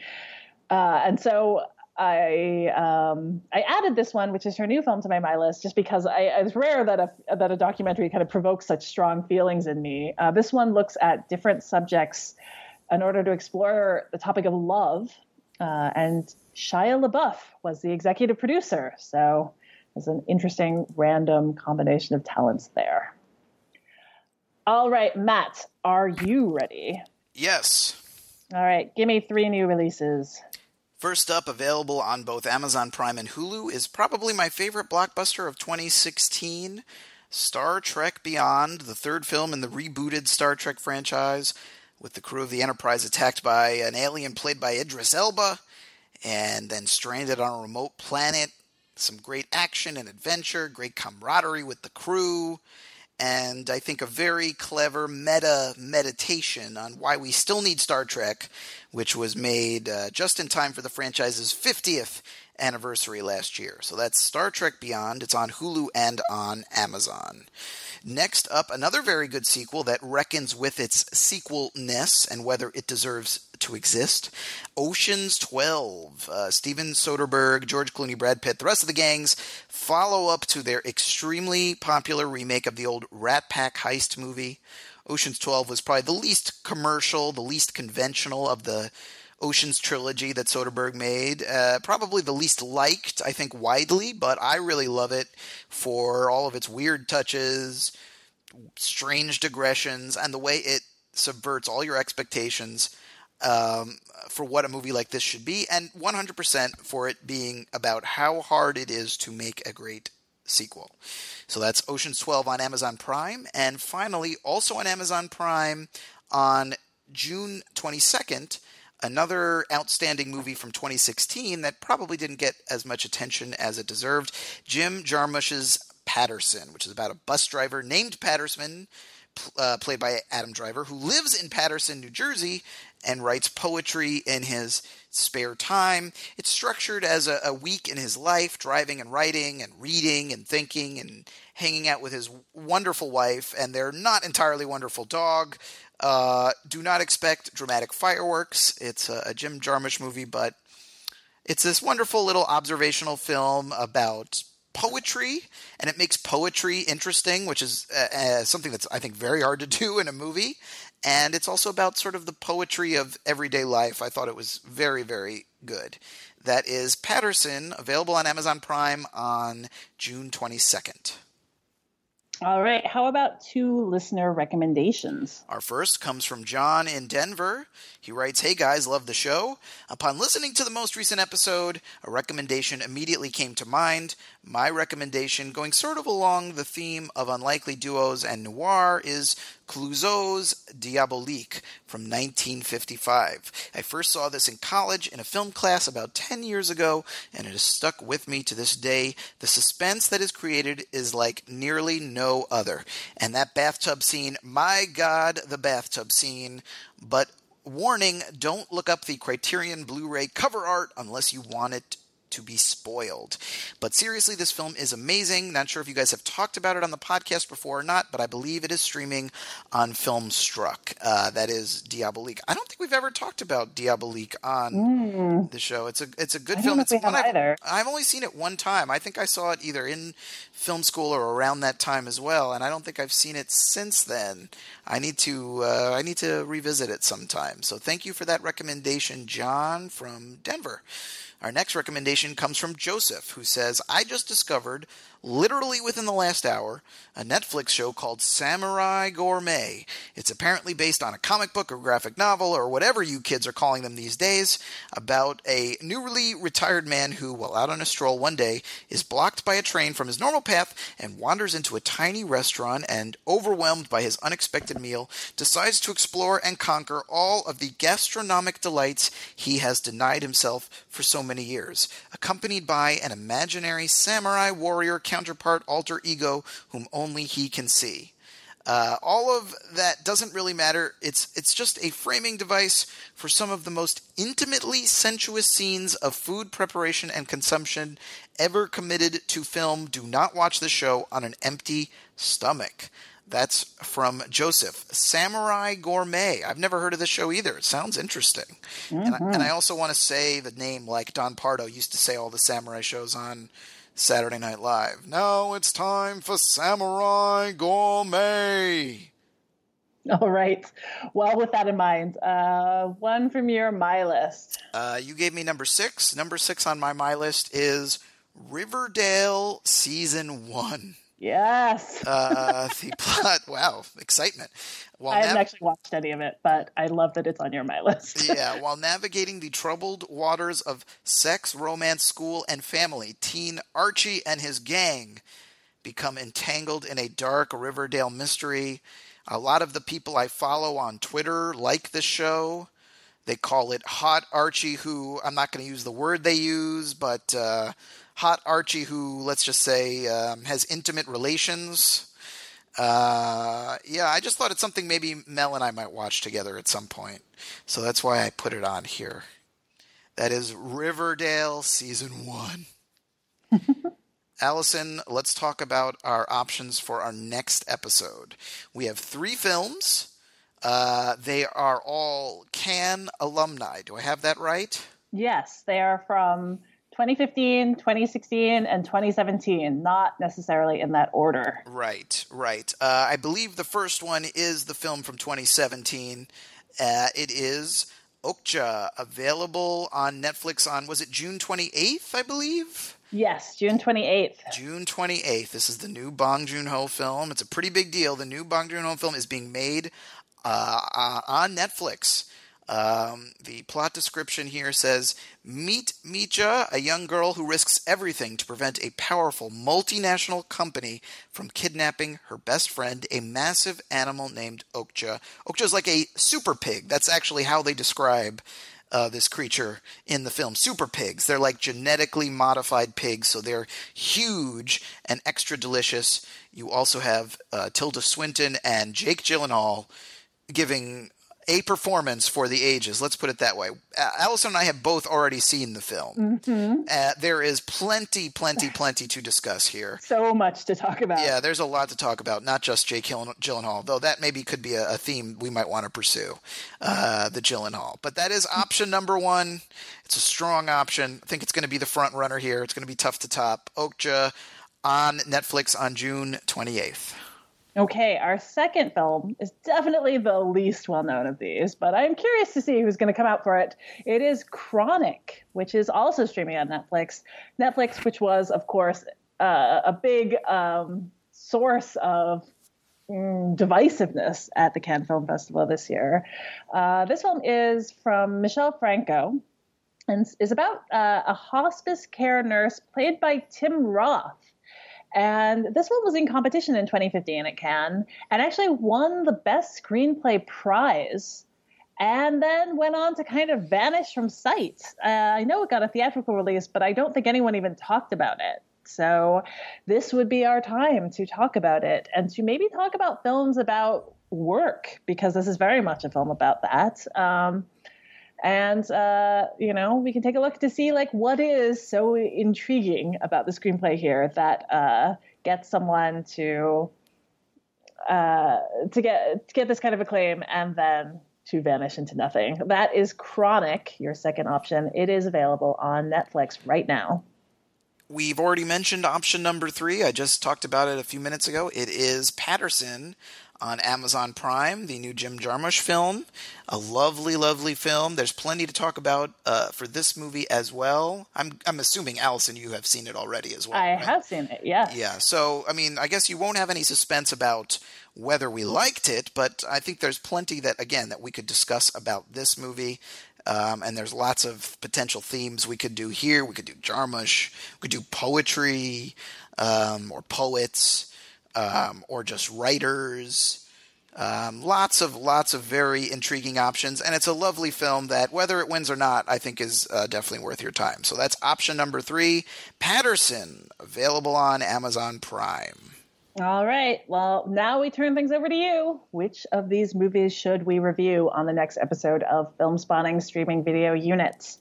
Uh, and so I um, I added this one, which is her new film, to my my list, just because I, it's rare that a that a documentary kind of provokes such strong feelings in me. Uh, this one looks at different subjects in order to explore the topic of love, uh, and Shia LaBeouf was the executive producer, so there's an interesting random combination of talents there. All right, Matt, are you ready? Yes. All right, give me three new releases. First up, available on both Amazon Prime and Hulu, is probably my favorite blockbuster of 2016 Star Trek Beyond, the third film in the rebooted Star Trek franchise, with the crew of the Enterprise attacked by an alien played by Idris Elba and then stranded on a remote planet. Some great action and adventure, great camaraderie with the crew, and I think a very clever meta meditation on why we still need Star Trek, which was made uh, just in time for the franchise's 50th anniversary last year. So that's Star Trek Beyond. It's on Hulu and on Amazon. Next up, another very good sequel that reckons with its sequelness and whether it deserves to exist. Ocean's 12. Uh, Steven Soderbergh, George Clooney, Brad Pitt, the rest of the gangs follow up to their extremely popular remake of the old Rat Pack heist movie. Ocean's 12 was probably the least commercial, the least conventional of the Ocean's trilogy that Soderbergh made. Uh, probably the least liked, I think, widely, but I really love it for all of its weird touches, strange digressions, and the way it subverts all your expectations um, for what a movie like this should be, and 100% for it being about how hard it is to make a great sequel. So that's Ocean's 12 on Amazon Prime, and finally, also on Amazon Prime on June 22nd, another outstanding movie from 2016 that probably didn't get as much attention as it deserved Jim Jarmusch's Paterson, which is about a bus driver named Paterson. Uh, played by Adam Driver, who lives in Paterson, New Jersey, and writes poetry in his spare time. It's structured as a, a, week in his life, driving and writing and reading and thinking and hanging out with his wonderful wife and their not entirely wonderful dog. Uh, do not expect dramatic fireworks. It's a, a Jim Jarmusch movie, but it's this wonderful little observational film about poetry, and it makes poetry interesting, which is uh, uh, something that's I think very hard to do in a movie. And it's also about sort of the poetry of everyday life. I thought it was very, very good. That is Paterson, available on Amazon Prime on June 22nd. All right. How about two listener recommendations? Our first comes from John in Denver. He writes Hey guys, love the show. Upon listening to the most recent episode, a recommendation immediately came to mind. My recommendation, going sort of along the theme of unlikely duos and noir, is Clouzot's Diabolique from 1955. I first saw this in college in a film class about 10 years ago, and it has stuck with me to this day. The suspense that is created is like nearly no other. And that bathtub scene, my God, the bathtub scene. But warning don't look up the Criterion Blu ray cover art unless you want it to be spoiled. But seriously, this film is amazing. Not sure if you guys have talked about it on the podcast before or not, but I believe it is streaming on Filmstruck. Uh, that is Diabolique. I don't think we've ever talked about Diabolique on mm. the show. It's a it's a good I film. It's one I've, I've only seen it one time. I think I saw it either in film school or around that time as well, and I don't think I've seen it since then. I need to uh, I need to revisit it sometime. So thank you for that recommendation, John from Denver. Our next recommendation comes from Joseph, who says, I just discovered, literally within the last hour, a Netflix show called Samurai Gourmet. It's apparently based on a comic book or graphic novel or whatever you kids are calling them these days about a newly retired man who, while out on a stroll one day, is blocked by a train from his normal path and wanders into a tiny restaurant and, overwhelmed by his unexpected meal, decides to explore and conquer all of the gastronomic delights he has denied himself for so many years, accompanied by an imaginary samurai warrior counterpart alter ego whom only he can see. Uh, all of that doesn't really matter. It's it's just a framing device for some of the most intimately sensuous scenes of food preparation and consumption ever committed to film. Do not watch the show on an empty stomach. That's from Joseph. Samurai Gourmet. I've never heard of this show either. It sounds interesting. And, I, and I also want to say the name like Don Pardo used to say all the samurai shows on Saturday Night Live. Now it's time for Samurai Gourmet. All right. Well, with that in mind, uh, one from your my list. Uh, you gave me number six. Number six on my my list is Riverdale Season 1. Yes. uh, the plot. Wow, excitement. While I haven't nav- actually watched any of it, but I love that it's on your my list. yeah, while navigating the troubled waters of sex, romance, school, and family, teen Archie and his gang become entangled in a dark Riverdale mystery. A lot of the people I follow on Twitter like this show. They call it Hot Archie, who I'm not going to use the word they use, but uh, Hot Archie, who let's just say um, has intimate relations. Uh, yeah, I just thought it's something maybe Mel and I might watch together at some point. So that's why I put it on here. That is Riverdale Season 1. Alison, let's talk about our options for our next episode. We have three films. Uh, they are all Cannes alumni. Do I have that right? Yes, they are from 2015, 2016, and 2017, not necessarily in that order. Right, right. Uh, I believe the first one is the film from 2017. Uh, it is Okja, available on Netflix on, was it June 28th, I believe? Yes, June 28th. June 28th. This is the new Bong Joon Ho film. It's a pretty big deal. The new Bong Joon Ho film is being made uh, uh, on Netflix. Um, the plot description here says Meet Mija, a young girl who risks everything to prevent a powerful multinational company from kidnapping her best friend, a massive animal named Okja. Okja is like a super pig. That's actually how they describe uh, this creature in the film. Super pigs. They're like genetically modified pigs, so they're huge and extra delicious. You also have uh, Tilda Swinton and Jake Gyllenhaal giving a performance for the ages. Let's put it that way. Uh, Alison and I have both already seen the film. Mm-hmm. Uh, there is plenty, plenty, plenty to discuss here. So much to talk about. Yeah, there's a lot to talk about, not just Jake Gyllen- Gyllenhaal, though that maybe could be a, a theme we might want to pursue, uh, the Gyllenhaal. But that is option number one. It's a strong option. I think it's going to be the front runner here. It's going to be tough to top. Okja on Netflix on June 28th. Okay, our second film is definitely the least well known of these, but I'm curious to see who's going to come out for it. It is Chronic, which is also streaming on Netflix. Netflix, which was, of course, uh, a big um, source of mm, divisiveness at the Cannes Film Festival this year. Uh, this film is from Michel Franco and is about uh, a hospice care nurse played by Tim Roth. And this one was in competition in 2015 at Cannes and actually won the Best Screenplay prize and then went on to kind of vanish from sight. Uh, I know it got a theatrical release, but I don't think anyone even talked about it. So this would be our time to talk about it and to maybe talk about films about work, because this is very much a film about that. Um, and uh, you know we can take a look to see like what is so intriguing about the screenplay here that uh, gets someone to uh, to get to get this kind of acclaim and then to vanish into nothing. That is Chronic, your second option. It is available on Netflix right now. We've already mentioned option number three. I just talked about it a few minutes ago. It is Paterson on Amazon Prime, the new Jim Jarmusch film. A lovely, lovely film. There's plenty to talk about uh, for this movie as well. I'm I'm assuming Alison, you have seen it already as well. I right? have seen it. yeah. Yeah. So I mean, I guess you won't have any suspense about whether we liked it, but I think there's plenty that again that we could discuss about this movie. Um, and there's lots of potential themes we could do here. We could do Jarmusch. We could do poetry um, or poets um, or just writers. Um, lots of lots of very intriguing options, and it's a lovely film that, whether it wins or not, I think is uh, definitely worth your time. So that's option number three, Paterson, available on Amazon Prime. All right. Well, now we turn things over to you. Which of these movies should we review on the next episode of Filmspotting Streaming Video Units?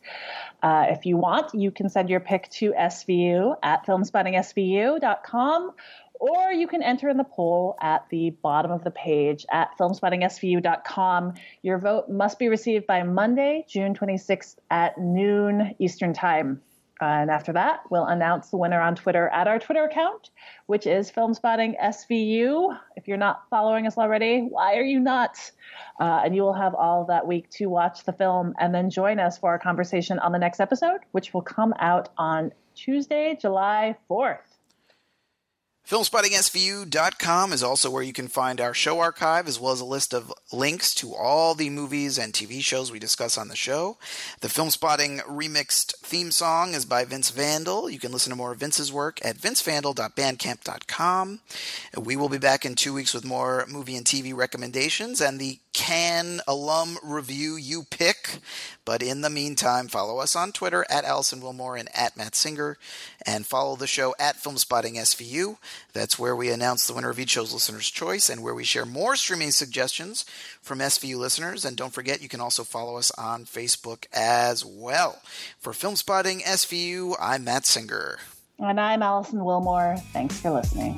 Uh, if you want, you can send your pick to SVU at filmspottingsvu.com or you can enter in the poll at the bottom of the page at filmspottingsvu.com. Your vote must be received by Monday, June 26th at noon Eastern Time. And after that, we'll announce the winner on Twitter at our Twitter account, which is Filmspotting SVU. If you're not following us already, why are you not? Uh, and you will have all that week to watch the film and then join us for our conversation on the next episode, which will come out on Tuesday, July 4th. FilmspottingSVU.com is also where you can find our show archive as well as a list of links to all the movies and TV shows we discuss on the show. The Filmspotting remixed theme song is by Vince Vandal. You can listen to more of Vince's work at vincevandal.bandcamp.com. We will be back in two weeks with more movie and TV recommendations and the Cannes alum review you pick. But in the meantime, follow us on Twitter at Alison Willmore and at Matt Singer, and follow the show at Filmspotting SVU. That's where we announce the winner of each show's listener's choice and where we share more streaming suggestions from SVU listeners. And don't forget, you can also follow us on Facebook as well. For Filmspotting SVU, I'm Matt Singer. And I'm Alison Willmore. Thanks for listening.